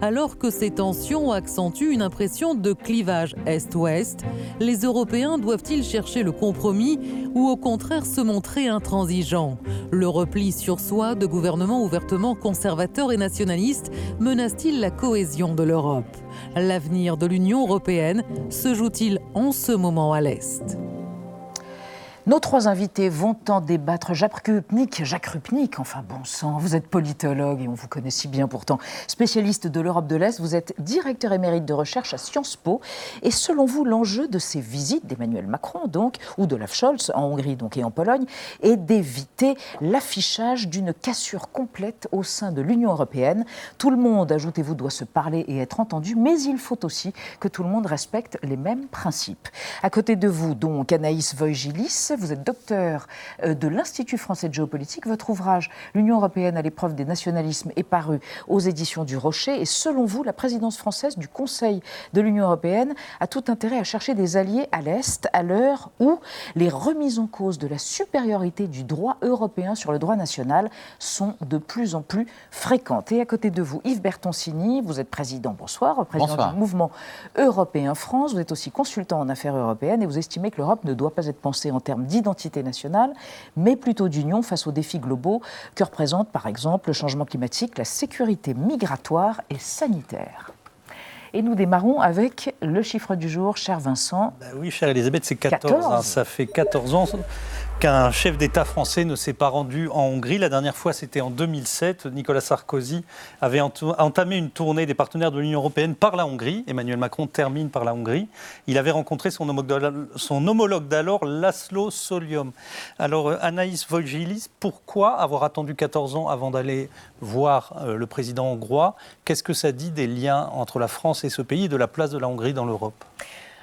alors que ces tensions accentuent une impression de clivage Est-Ouest. Les Européens doivent-ils chercher le compromis ou au contraire se montrer intransigeants? Le repli sur soi de gouvernements ouvertement conservateurs et nationalistes menace-t-il la cohésion de l'Europe? L'avenir de l'Union européenne se joue-t-il en ce moment à l'Est? Nos trois invités vont en débattre. Jacques Rupnik, Jacques Rupnik, enfin bon sang, vous êtes politologue et on vous connaît si bien pourtant. Spécialiste de l'Europe de l'Est, vous êtes directeur émérite de recherche à Sciences Po. Et selon vous, l'enjeu de ces visites d'Emmanuel Macron, donc, ou de Olaf Scholz en Hongrie donc, et en Pologne, est d'éviter l'affichage d'une cassure complète au sein de l'Union européenne. Tout le monde, ajoutez-vous, doit se parler et être entendu, mais il faut aussi que tout le monde respecte les mêmes principes. À côté de vous, donc, Anaïs Voigilis, vous êtes docteur euh, de l'Institut français de géopolitique. Votre ouvrage L'Union européenne à l'épreuve des nationalismes est paru aux éditions du Rocher. Et selon vous, la présidence française du Conseil de l'Union européenne a tout intérêt à chercher des alliés à l'Est à l'heure où les remises en cause de la supériorité du droit européen sur le droit national sont de plus en plus fréquentes. Et à côté de vous, Yves Bertoncini, vous êtes président, bonsoir, président du mouvement européen France. Vous êtes aussi consultant en affaires européennes et vous estimez que l'Europe ne doit pas être pensée en termes d'identité nationale, mais plutôt d'union face aux défis globaux que représentent par exemple le changement climatique, la sécurité migratoire et sanitaire. Et nous démarrons avec le chiffre du jour, cher Vincent. Bah oui, chère Elisabeth, c'est 14. Hein. ça fait 14 ans qu'un chef d'État français ne s'est pas rendu en Hongrie. La dernière fois, c'était en 2007. Nicolas Sarkozy avait entamé une tournée des partenaires de l'Union européenne par la Hongrie. Emmanuel Macron termine par la Hongrie. Il avait rencontré son homologue d'alors, Laszlo Solium. Alors, euh, Anaïs Volgilis, pourquoi avoir attendu 14 ans avant d'aller voir euh, le président hongrois? Qu'est-ce que ça dit des liens entre la France et ce pays et de la place de la Hongrie dans l'Europe?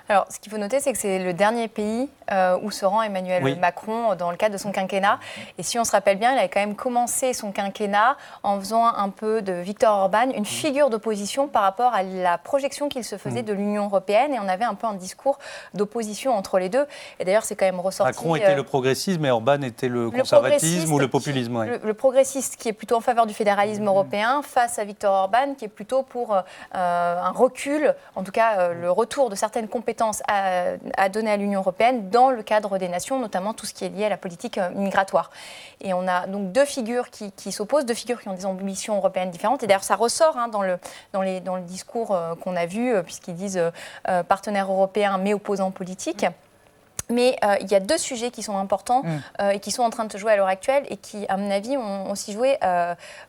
Alors, ce qu'il faut noter, c'est que c'est le dernier pays euh, où se rend Emmanuel Macron dans le cadre de son quinquennat. Et si on se rappelle bien, il avait quand même commencé son quinquennat en faisant un peu de Victor Orban une figure d'opposition par rapport à la projection qu'il se faisait mm. de l'Union européenne. Et on avait un peu un discours d'opposition entre les deux. Et d'ailleurs, c'est quand même ressorti. Macron était euh, le progressisme et Orban était le, conservatisme ou le populisme. le, progressiste qui est plutôt en faveur du fédéralisme mm. européen face à Victor Orban qui est plutôt pour euh, un recul, en tout cas le retour de certaines compétences à, donner à l'Union européenne dans le cadre des nations, notamment tout ce qui est lié à la politique euh, migratoire. Et on a donc deux figures qui, s'opposent, deux figures qui ont des ambitions européennes différentes. Et d'ailleurs, ça ressort hein, dans, le, dans, les, dans le discours euh, qu'on a vu, euh, puisqu'ils disent partenaires européens mais opposants politiques. Mais il y a deux sujets qui sont importants mm. et qui sont en train de se jouer à l'heure actuelle et qui, à mon avis, ont aussi joué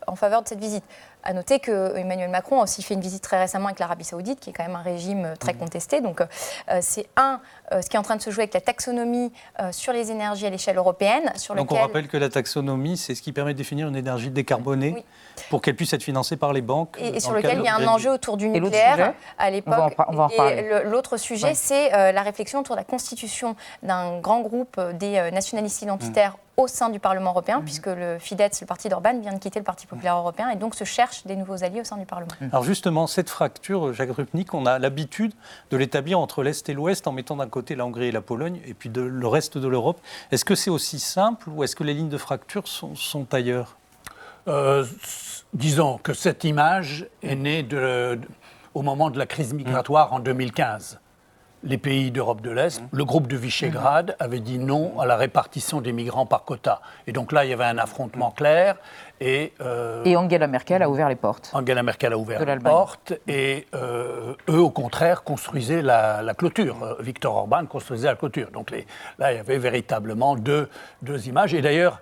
en faveur de cette visite. À noter que Emmanuel Macron a aussi fait une visite très récemment avec l'Arabie Saoudite, qui est quand même un régime euh, très mmh. contesté. Donc, euh, c'est un, euh, ce qui est en train de se jouer avec la taxonomie sur les énergies à l'échelle européenne. Sur Donc, on rappelle que la taxonomie, c'est ce qui permet de définir une énergie décarbonée pour qu'elle puisse être financée par les banques. Et, sur lequel il y a un enjeu autour du nucléaire à l'époque. Et l'autre sujet, c'est la réflexion autour de la constitution d'un grand groupe des nationalistes identitaires. Mmh au sein du Parlement européen, mhm. puisque le Fidesz, le parti d'Orban, vient de quitter le Parti populaire européen et donc se cherche des nouveaux alliés au sein du Parlement. Mhm. Alors justement, cette fracture, Jacques Rupnik, on a l'habitude de l'établir entre l'Est et l'Ouest en mettant d'un côté la Hongrie et la Pologne et puis de, le reste de l'Europe. Est-ce que c'est aussi simple ou est-ce que les lignes de fracture sont, ailleurs? Euh, Disons que cette image est née de, au moment de la crise migratoire en 2015 les pays d'Europe de l'Est, le groupe de Visegrad avait dit non à la répartition des migrants par quota. Et donc là, il y avait un affrontement clair. Et, euh, et Angela Merkel a ouvert les portes. Angela Merkel a ouvert les portes. Et euh, eux, au contraire, construisaient la, clôture. Euh, Victor Orban construisait la clôture. Donc là, il y avait véritablement deux, deux images. Et d'ailleurs,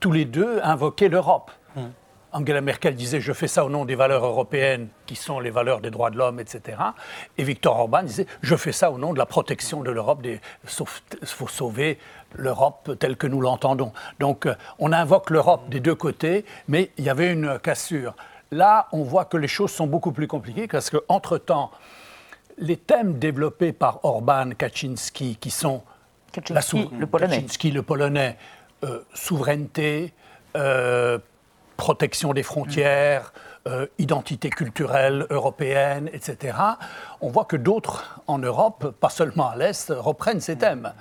tous les deux invoquaient l'Europe. Hum. Angela Merkel disait je fais ça au nom des valeurs européennes qui sont les valeurs des droits de l'homme, etc. Et Viktor Orban disait je fais ça au nom de la protection de l'Europe, il faut sauver l'Europe telle que nous l'entendons. Donc euh, on invoque l'Europe des deux côtés, mais il y avait une cassure. Là, on voit que les choses sont beaucoup plus compliquées parce qu'entre-temps, les thèmes développés par Orban, Kaczynski, qui sont Kaczynski, le polonais, Kaczynski, le polonais souveraineté, protection des frontières, identité culturelle européenne, etc., on voit que d'autres en Europe, pas seulement à l'Est, reprennent ces thèmes.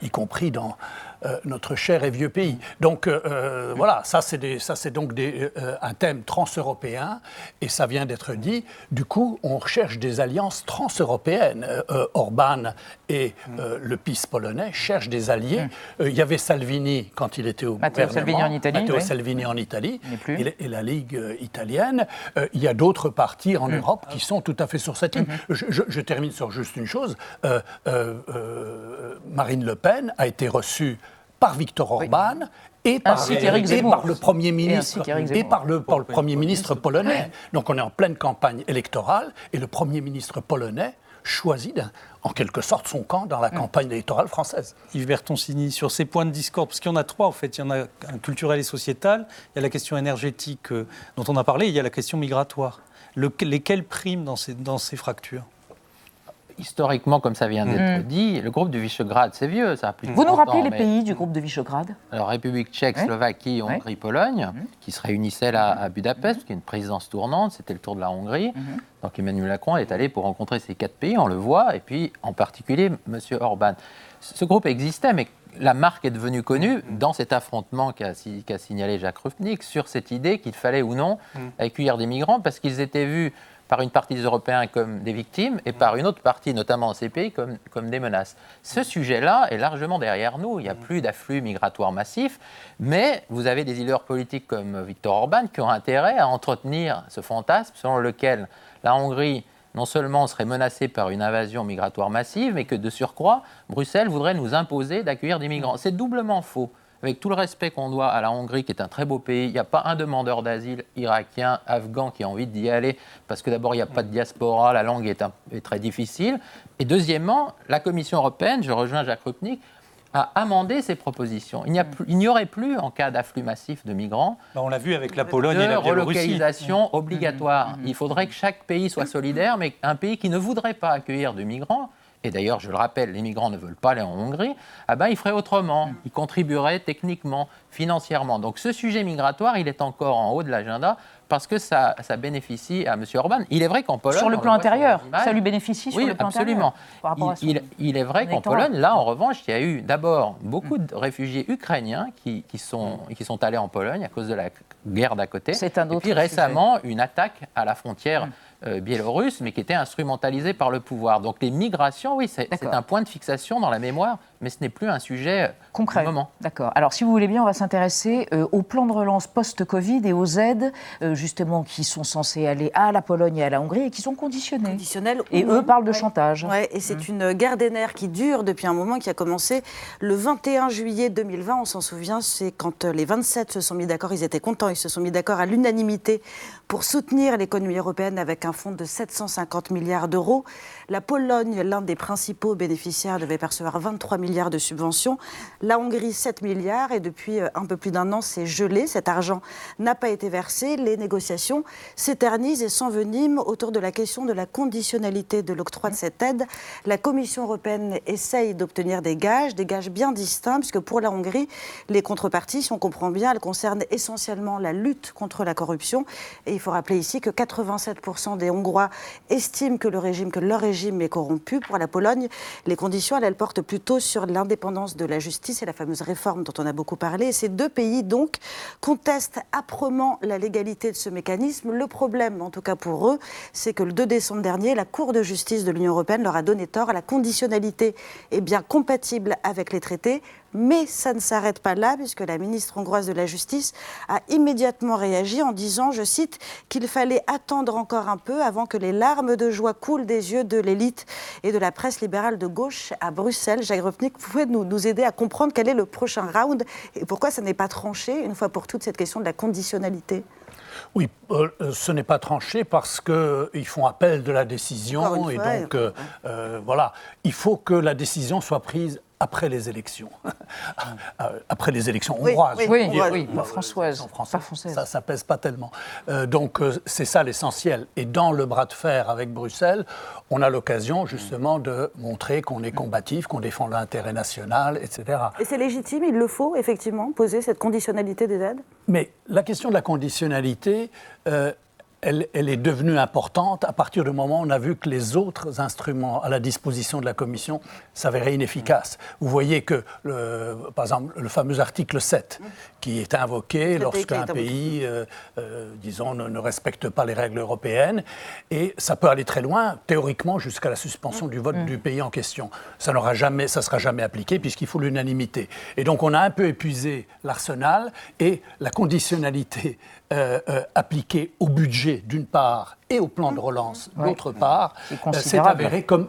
Y compris dans euh, notre cher et vieux pays. Donc euh, euh, voilà, ça c'est donc des, un thème transeuropéen et ça vient d'être dit. Du coup, on recherche des alliances transeuropéennes. Orban et le PIS polonais cherchent des alliés. il y avait Salvini quand il était au Matteo Salvini en Italie. Matteo Salvini en Italie et, et, la Ligue italienne. il y a d'autres partis en mm. Europe qui sont tout à fait sur cette ligne. Mm-hmm. Je, je, termine sur juste une chose. Marine Le Pen a été reçue par Victor Orban et, par, le Premier ministre, et, par, le, Premier ministre polonais. Donc on est en pleine campagne électorale et le Premier ministre polonais choisit en quelque sorte son camp dans la mm. campagne électorale française. Yves Bertoncini, sur ces points de discorde, parce qu'il y en a trois en fait, il y en a un culturel et sociétal, il y a la question énergétique euh, dont on a parlé, il y a la question migratoire. lesquelles priment dans ces, dans ces fractures? Historiquement, comme ça vient d'être mm. dit, le groupe de Visegrad, c'est vieux, ça a plus Vous nous rappelez les pays du groupe de Visegrad? Alors, République tchèque, Slovaquie, Hongrie, Pologne, mm. qui se réunissaient là à Budapest, qui est une présidence tournante, c'était le tour de la Hongrie. Mm-hmm. Donc Emmanuel Macron est allé pour rencontrer ces quatre pays, on le voit, et puis en particulier M. Orban. Ce groupe existait, mais la marque est devenue connue mm. dans cet affrontement qu'a signalé Jacques Rupnik sur cette idée qu'il fallait ou non accueillir des migrants parce qu'ils étaient vus par une partie des Européens comme des victimes et par une autre partie, notamment en ces pays, comme, comme des menaces. Ce sujet-là est largement derrière nous. Il n'y a plus d'afflux migratoires massifs, mais vous avez des leaders politiques comme Viktor Orban qui ont intérêt à entretenir ce fantasme selon lequel la Hongrie non seulement serait menacée par une invasion migratoire massive, mais que de surcroît, Bruxelles voudrait nous imposer d'accueillir des migrants. C'est doublement faux avec tout le respect qu'on doit à la Hongrie, qui est un très beau pays, il n'y a pas un demandeur d'asile irakien, afghan qui a envie d'y aller, parce que d'abord, il n'y a pas de diaspora, la langue est, très difficile. Et deuxièmement, la Commission européenne, je rejoins Jacques Rupnik, a amendé ses propositions. Il n'y aurait plus, en cas d'afflux massif de migrants, bah, on l'a vu avec la Pologne et la relocalisation mmh. obligatoire. Mmh. Il faudrait que chaque pays soit solidaire, mais un pays qui ne voudrait pas accueillir de migrants et d'ailleurs, je le rappelle, les migrants ne veulent pas aller en Hongrie, ah ben, ils feraient autrement. Ils contribueraient techniquement, financièrement. Donc ce sujet migratoire, il est encore en haut de l'agenda parce que ça, ça, bénéficie à M. Orban. Il est vrai qu'en Pologne... Sur le plan intérieur, ça lui bénéficie sur le plan absolument. intérieur il, il, est vrai qu'en Pologne, là, en revanche, il y a eu d'abord beaucoup de réfugiés ukrainiens qui, qui, sont, qui sont allés en Pologne à cause de la guerre d'à côté. C'est un autre Et puis récemment, une attaque à la frontière euh, biélorusse, mais qui était instrumentalisé par le pouvoir. Donc les migrations, oui, c'est un point de fixation dans la mémoire, mais ce n'est plus un sujet euh, concret. moment. D'accord. Alors si vous voulez bien, on va s'intéresser euh, au plan de relance post-Covid et aux aides, justement, qui sont censées aller à la Pologne et à la Hongrie et qui sont conditionnées. Conditionnelles. Et eux parlent de chantage. Ouais, et c'est mmh. une guerre des nerfs qui dure depuis un moment, qui a commencé le 21 juillet 2020. On s'en souvient, c'est quand les 27 se sont mis d'accord, ils étaient contents, ils se sont mis d'accord à l'unanimité pour soutenir l'économie européenne avec un fonds de 750 milliards d'euros. La Pologne, l'un des principaux bénéficiaires, devait percevoir 23 milliards de subventions. La Hongrie, 7 milliards. Et depuis euh, un peu plus d'un an, c'est gelé. Cet argent n'a pas été versé. Les négociations s'éternisent et s'enveniment autour de la question de la conditionnalité de l'octroi de cette aide. La Commission européenne essaye d'obtenir des gages, des gages bien distincts, puisque pour la Hongrie, les contreparties, si on comprend bien, elles concernent essentiellement la lutte contre la corruption. Et il faut rappeler ici que 87% des Hongrois estiment que, leur régime est corrompu. Pour la Pologne, les conditions, elles, portent plutôt l'indépendance de la justice et la fameuse réforme dont on a beaucoup parlé. Ces deux pays, donc, contestent âprement la légalité de ce mécanisme. Le problème, en tout cas pour eux, c'est que le 2 décembre dernier, la Cour de justice de l'Union européenne leur a donné tort. La conditionnalité est bien compatible avec les traités, mais ça ne s'arrête pas là, puisque la ministre hongroise de la Justice a immédiatement réagi en disant, je cite, qu'il fallait attendre encore un peu avant que les larmes de joie coulent des yeux de l'élite et de la presse libérale de gauche à Bruxelles. Jacques Rupnik, vous pouvez nous, nous aider à comprendre quel est le prochain round et pourquoi ça n'est pas tranché, une fois pour toutes, cette question de la conditionnalité? Oui, euh, ce n'est pas tranché parce qu'ils font appel de la décision et donc euh, euh, voilà, il faut que la décision soit prise après les élections. après les élections hongroises. Oui, oui, oui, pas françaises. Pas française. Ça, ça pèse pas tellement. Euh, donc, euh, c'est ça l'essentiel. Et dans le bras de fer avec Bruxelles, on a l'occasion justement de montrer qu'on est combatif, qu'on défend l'intérêt national, etc. Et c'est légitime, il le faut effectivement poser cette conditionnalité des aides? Mais la question de la conditionnalité, euh, elle, est devenue importante à partir du moment où on a vu que les autres instruments à la disposition de la Commission s'avéraient inefficaces. Vous voyez que, le, par exemple, le fameux article 7, qui est invoqué lorsqu'un pays, euh, euh, disons, ne, respecte pas les règles européennes, et ça peut aller très loin, théoriquement, jusqu'à la suspension du vote du pays en question. Ça n'aura jamais, ça sera jamais appliqué puisqu'il faut l'unanimité. Et donc, on a un peu épuisé l'arsenal et la conditionnalité euh, appliquée au budget d'une part et au plan de relance d'autre part, s'est avéré comme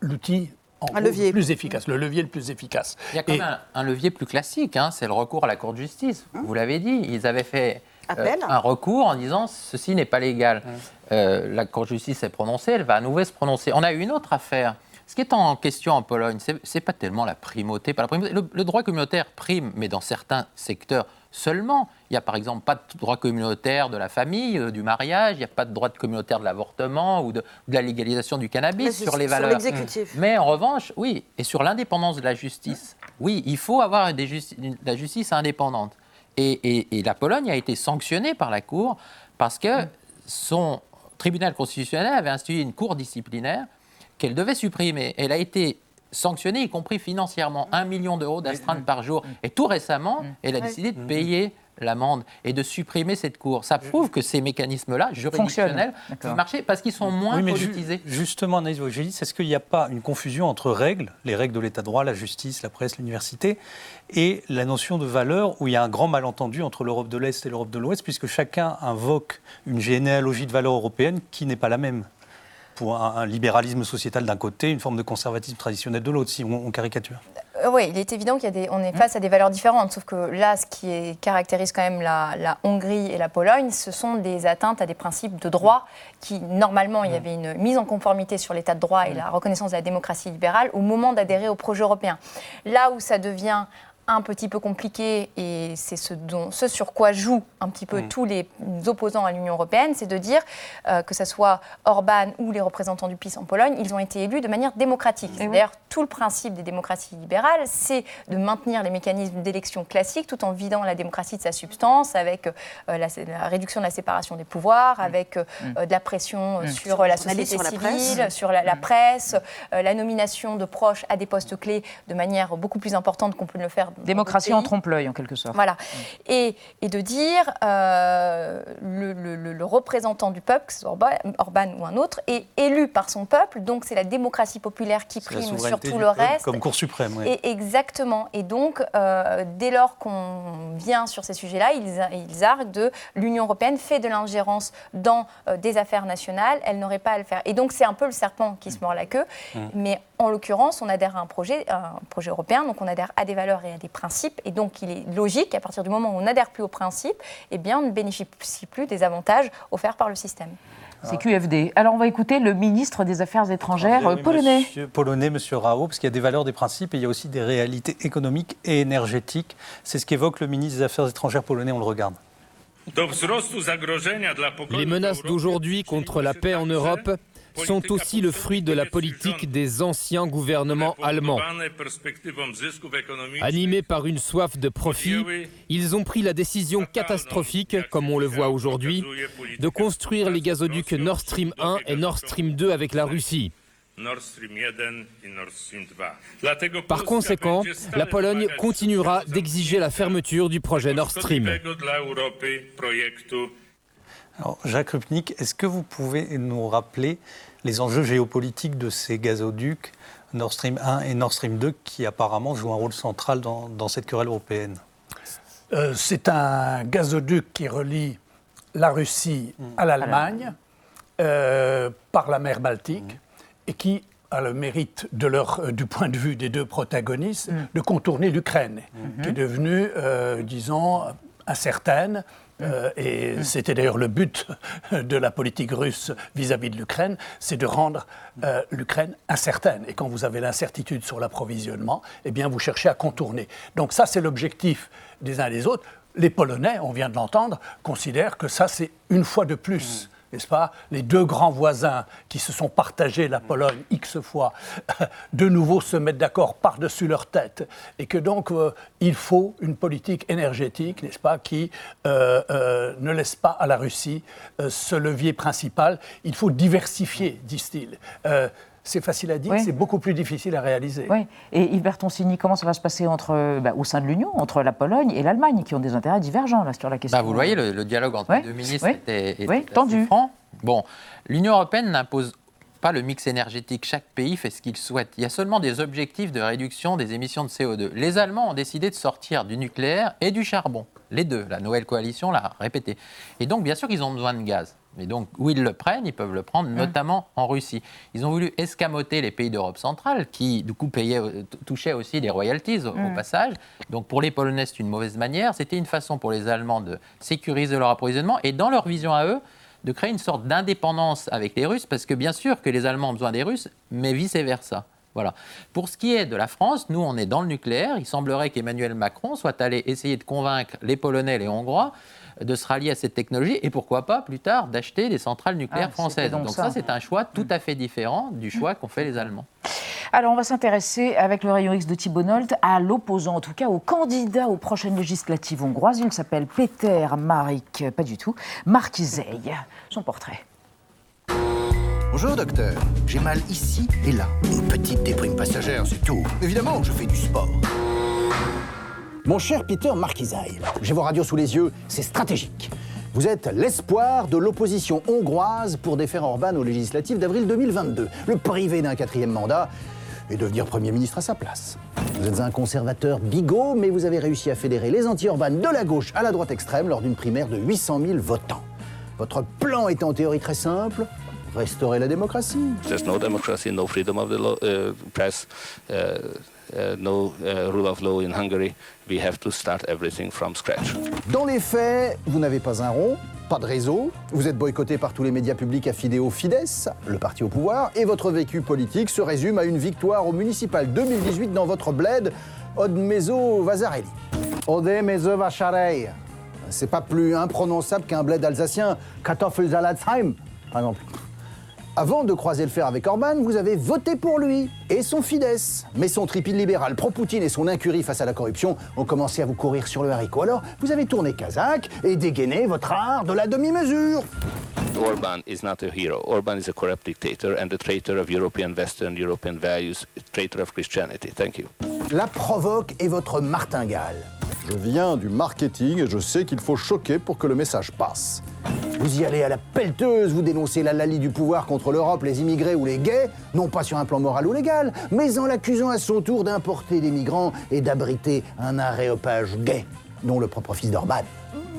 l'outil un levier. plus efficace, le levier le plus efficace. Il y a quand même un, levier plus classique, hein, c'est le recours à la Cour de justice. Hein Vous l'avez dit, ils avaient fait euh, un recours en disant ceci n'est pas légal. Euh, la Cour de justice s'est prononcée, elle va à nouveau se prononcer. On a eu une autre affaire. Ce qui est en question en Pologne, ce n'est pas tellement la primauté. Pas la primauté. le droit communautaire prime, mais dans certains secteurs seulement. Il n'y a par exemple pas de droit communautaire de la famille, euh, du mariage, il n'y a pas de droit communautaire de l'avortement ou, de, la légalisation du cannabis sur les valeurs. Mais en revanche, oui, et sur l'indépendance de la justice, oui, il faut avoir la justice indépendante. Et, la Pologne a été sanctionnée par la Cour parce que son tribunal constitutionnel avait institué une cour disciplinaire qu'elle devait supprimer. Elle a été sanctionnée, y compris financièrement, un million d'euros d'astreinte par jour. Et tout récemment, elle a décidé de payer l'amende et de supprimer cette cour. Ça prouve que ces mécanismes-là, juridictionnels, peuvent marcher parce qu'ils sont moins politisés. justement, Anaïs Vogélis, est-ce qu'il n'y a pas une confusion entre règles, les règles de l'état de droit, la justice, la presse, l'université, et la notion de valeur où il y a un grand malentendu entre l'Europe de l'Est et l'Europe de l'Ouest, puisque chacun invoque une généalogie de valeurs européennes qui n'est pas la même? Pour un, libéralisme sociétal d'un côté, une forme de conservatisme traditionnel de l'autre, si on, caricature oui, il est évident qu'on est mmh. face à des valeurs différentes, sauf que là, ce qui caractérise quand même la, Hongrie et la Pologne, ce sont des atteintes à des principes de droit qui, normalement, il y mmh. avait une mise en conformité sur l'état de droit et mmh. la reconnaissance de la démocratie libérale au moment d'adhérer au projet européen. Là où ça devient un petit peu compliqué, et c'est ce, ce sur quoi jouent un petit peu mm. tous les opposants à l'Union européenne, c'est de dire euh, que ce soit Orban ou les représentants du PiS en Pologne, ils ont été élus de manière démocratique. Eh D'ailleurs, tout le principe des démocraties libérales, c'est de maintenir les mécanismes d'élection classiques tout en vidant la démocratie de sa substance, avec euh, la, réduction de la séparation des pouvoirs, mm. avec euh, mm. de la pression sur la société civile, sur la, presse, la nomination de proches à des postes clés de manière beaucoup plus importante qu'on peut le faire Démocratie en trompe-l'œil, en quelque sorte. Voilà. Et, et de dire euh, le, représentant du peuple, que ce soit Orban ou un autre, est élu par son peuple, donc c'est la démocratie populaire qui prime sur tout le reste. Comme Cour suprême, oui. Et exactement. Et donc, euh, dès lors qu'on vient sur ces sujets-là, ils, ils arguent de l'Union européenne fait de l'ingérence dans euh, des affaires nationales, elle n'aurait pas à le faire. Et donc, c'est un peu le serpent qui se mord la queue. Mmh. Mais en l'occurrence, on adhère à un projet, un projet européen, donc on adhère à des valeurs et à des principes, et donc il est logique qu'à partir du moment où on n'adhère plus aux principes, eh bien, on ne bénéficie plus des avantages offerts par le système. C'est QFD. Alors on va écouter le ministre des Affaires étrangères polonais. Monsieur, polonais, Monsieur Rao, parce qu'il y a des valeurs, des principes et il y a aussi des réalités économiques et énergétiques. C'est ce qu'évoque le ministre des Affaires étrangères polonais, on le regarde. Les menaces d'aujourd'hui contre la paix en Europe sont aussi le fruit de la politique des anciens gouvernements allemands. Animés par une soif de profit, ils ont pris la décision catastrophique, comme on le voit aujourd'hui, de construire les gazoducs Nord Stream 1 et Nord Stream 2 avec la Russie. Par conséquent, la Pologne continuera d'exiger la fermeture du projet Nord Stream. Alors, Jacques Rupnik, est-ce que vous pouvez nous rappeler les enjeux géopolitiques de ces gazoducs Nord Stream 1 et Nord Stream 2 qui apparemment jouent un rôle central dans, cette querelle européenne? Euh, C'est un gazoduc qui relie la Russie mmh. à l'Allemagne euh, par la mer Baltique mmh. et qui a le mérite, de leur, euh, du point de vue des deux protagonistes, mmh. de contourner l'Ukraine, qui est devenue, disons, incertaine. Euh, et c'était d'ailleurs le but de la politique russe vis-à-vis de l'Ukraine, c'est de rendre euh, l'Ukraine incertaine. Et quand vous avez l'incertitude sur l'approvisionnement, eh bien vous cherchez à contourner. Donc ça, c'est l'objectif des uns et des autres. Les Polonais, on vient de l'entendre, considèrent que ça, c'est une fois de plus n'est-ce pas Les deux grands voisins qui se sont partagés la Pologne X fois, de nouveau se mettent d'accord par-dessus leur tête. Et que donc, euh, il faut une politique énergétique, n'est-ce pas, qui euh, euh, ne laisse pas à la Russie ce levier principal. Il faut diversifier, disent-ils. C'est facile à dire, c'est beaucoup plus difficile à réaliser. Oui. Et Yves Bertoncini, comment ça va se passer entre, bah, au sein de l'Union, entre la Pologne et l'Allemagne, qui ont des intérêts divergents là, sur la question bah, Vous le voyez, le, dialogue entre les deux ministres était, tendu. Franc. Bon, l'Union européenne n'impose pas le mix énergétique. Chaque pays fait ce qu'il souhaite. Il y a seulement des objectifs de réduction des émissions de CO2. Les Allemands ont décidé de sortir du nucléaire et du charbon. Les deux. La nouvelle coalition l'a répété. Et donc, bien sûr qu'ils ont besoin de gaz. Et donc, où ils le prennent, ils peuvent le prendre, mmh. notamment en Russie. Ils ont voulu escamoter les pays d'Europe centrale, qui, du coup, payaient, euh, touchaient aussi des royalties au, mmh. passage. Donc, pour les Polonais, c'est une mauvaise manière. C'était une façon pour les Allemands de sécuriser leur approvisionnement. Et dans leur vision à eux, de créer une sorte d'indépendance avec les Russes, parce que bien sûr que les Allemands ont besoin des Russes, mais vice-versa. Voilà. Pour ce qui est de la France, nous, on est dans le nucléaire. Il semblerait qu'Emmanuel Macron soit allé essayer de convaincre les Polonais et les Hongrois de se rallier à cette technologie et pourquoi pas plus tard d'acheter des centrales nucléaires ah, françaises. Donc, ça, c'est un choix tout à fait différent du choix qu'ont fait les Allemands. Alors on va s'intéresser avec le rayon X de Thibault à l'opposant, en tout cas au candidat aux prochaines législatives hongroises. Il s'appelle Peter Marik, pas du tout, Markizei. Son portrait. Bonjour docteur, j'ai mal ici et là. Une petite déprime passagère, c'est tout. Évidemment, je fais du sport. Mon cher Peter Markizaï, j'ai vos radios sous les yeux, c'est stratégique. Vous êtes l'espoir de l'opposition hongroise pour défaire Orban aux législatives d'avril 2022, le privé d'un quatrième mandat et devenir Premier ministre à sa place. Vous êtes un conservateur bigot, mais vous avez réussi à fédérer les anti-Orban de la gauche à la droite extrême lors d'une primaire de 800 000 votants. Votre plan est en théorie très simple, restaurer la démocratie. There's no democracy, no freedom of the law, uh, press. Uh, Uh, no uh, rule of law in Hungary. We have to start everything from scratch. Dans les faits, vous n'avez pas un rond, pas de réseau, vous êtes boycotté par tous les médias publics affidés au Fidesz, le parti au pouvoir, et votre vécu politique se résume à une victoire au municipal 2018 dans votre bled, Odmezo Vazarelli. Odmezo Vacharei. C'est pas plus imprononçable qu'un bled alsacien, Kartoffelsaladheim, par exemple. Avant de croiser le fer avec Orban, vous avez voté pour lui et son Fidesz. Mais son tripide libéral pro-Poutine et son incurie face à la corruption ont commencé à vous courir sur le haricot. Alors, vous avez tourné kazakh et dégainé votre art de la demi-mesure. Orban is not a hero. Orban is a corrupt dictator and a traitor of European Western European values, a traitor of Christianity. Thank you. La provoque est votre martingale. Je viens du marketing et je sais qu'il faut choquer pour que le message passe. Vous y allez à la pelleteuse, vous dénoncez la lalie du pouvoir contre l'Europe, les immigrés ou les gays, non pas sur un plan moral ou légal, mais en l'accusant à son tour d'importer des migrants et d'abriter un aréopage gay, dont le propre fils d'Orban.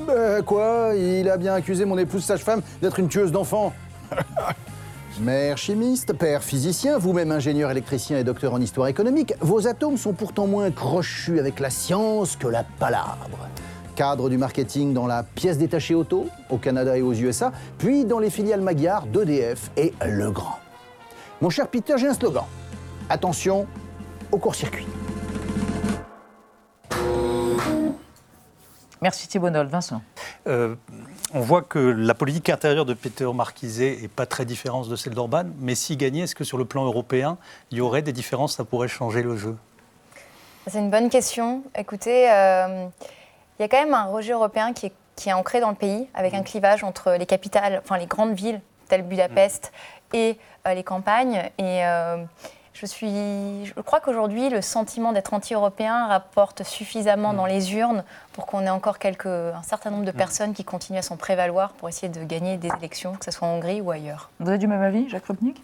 Ben quoi? Il a bien accusé mon épouse sage-femme d'être une tueuse d'enfants. Mère chimiste, père physicien, vous-même ingénieur électricien et docteur en histoire économique, vos atomes sont pourtant moins crochus avec la science que la palabre cadre du marketing dans la pièce détachée auto, au Canada et aux USA, puis dans les filiales magyares d'EDF et Legrand. Mon cher Peter, j'ai un slogan. Attention au court-circuit. Merci Thibault Vincent. Euh, on voit que la politique intérieure de Peter Marquisé n'est pas très différente de celle d'Orban, mais s'il gagnait, est-ce que sur le plan européen, il y aurait des différences, ça pourrait changer le jeu? C'est une bonne question. Écoutez, euh, il y a quand même un rejet européen qui est, qui est ancré dans le pays, avec un clivage entre les capitales, enfin les grandes villes, telles Budapest, et euh, les campagnes. Et euh, je, suis, je crois qu'aujourd'hui, le sentiment d'être anti-européen rapporte suffisamment dans les urnes pour qu'on ait encore quelques, un certain nombre de personnes qui continuent à s'en prévaloir pour essayer de gagner des élections, que ce soit en Hongrie ou ailleurs. Vous avez du même avis, Jacques Rupnik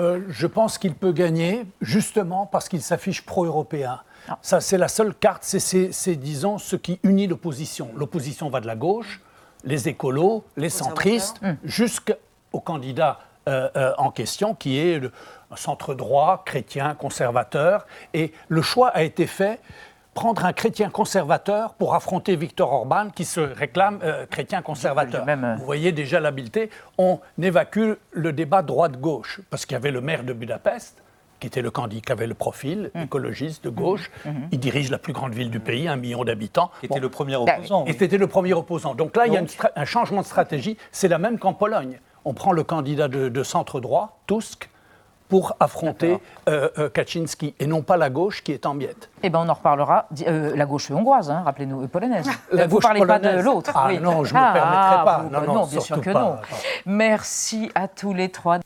euh, Je pense qu'il peut gagner justement parce qu'il s'affiche pro-européen. Ah. Ça, c'est la seule carte, c'est, disons, ce qui unit l'opposition. L'opposition va de la gauche, les écolos, les centristes, jusqu'au candidat euh, euh, en question, qui est le centre droit, chrétien, conservateur. Et le choix a été fait prendre un chrétien conservateur pour affronter Victor Orban qui se réclame euh, chrétien conservateur. Vous voyez déjà l'habileté. On évacue le débat droite-gauche parce qu'il y avait le maire de Budapest qui était le candidat, qui avait le profil Mmh. écologiste de gauche. Il dirige la plus grande ville du pays, un million d'habitants. Qui était le premier Bah opposant. Et c'était le premier opposant. Donc là, il y a une un changement de stratégie. C'est la même qu'en Pologne. On prend le candidat de, de centre droit, Tusk, pour affronter euh, euh, Kaczynski, et non pas la gauche qui est en miettes. Eh ben, on en reparlera. Euh, la gauche hongroise, hein, rappelez-nous, euh, polonaise. La vous gauche parlez pas de l'autre. Ah non, je me permettrai pas. vous- Non, non, bien sûr surtout que pas. non. Merci à tous les trois.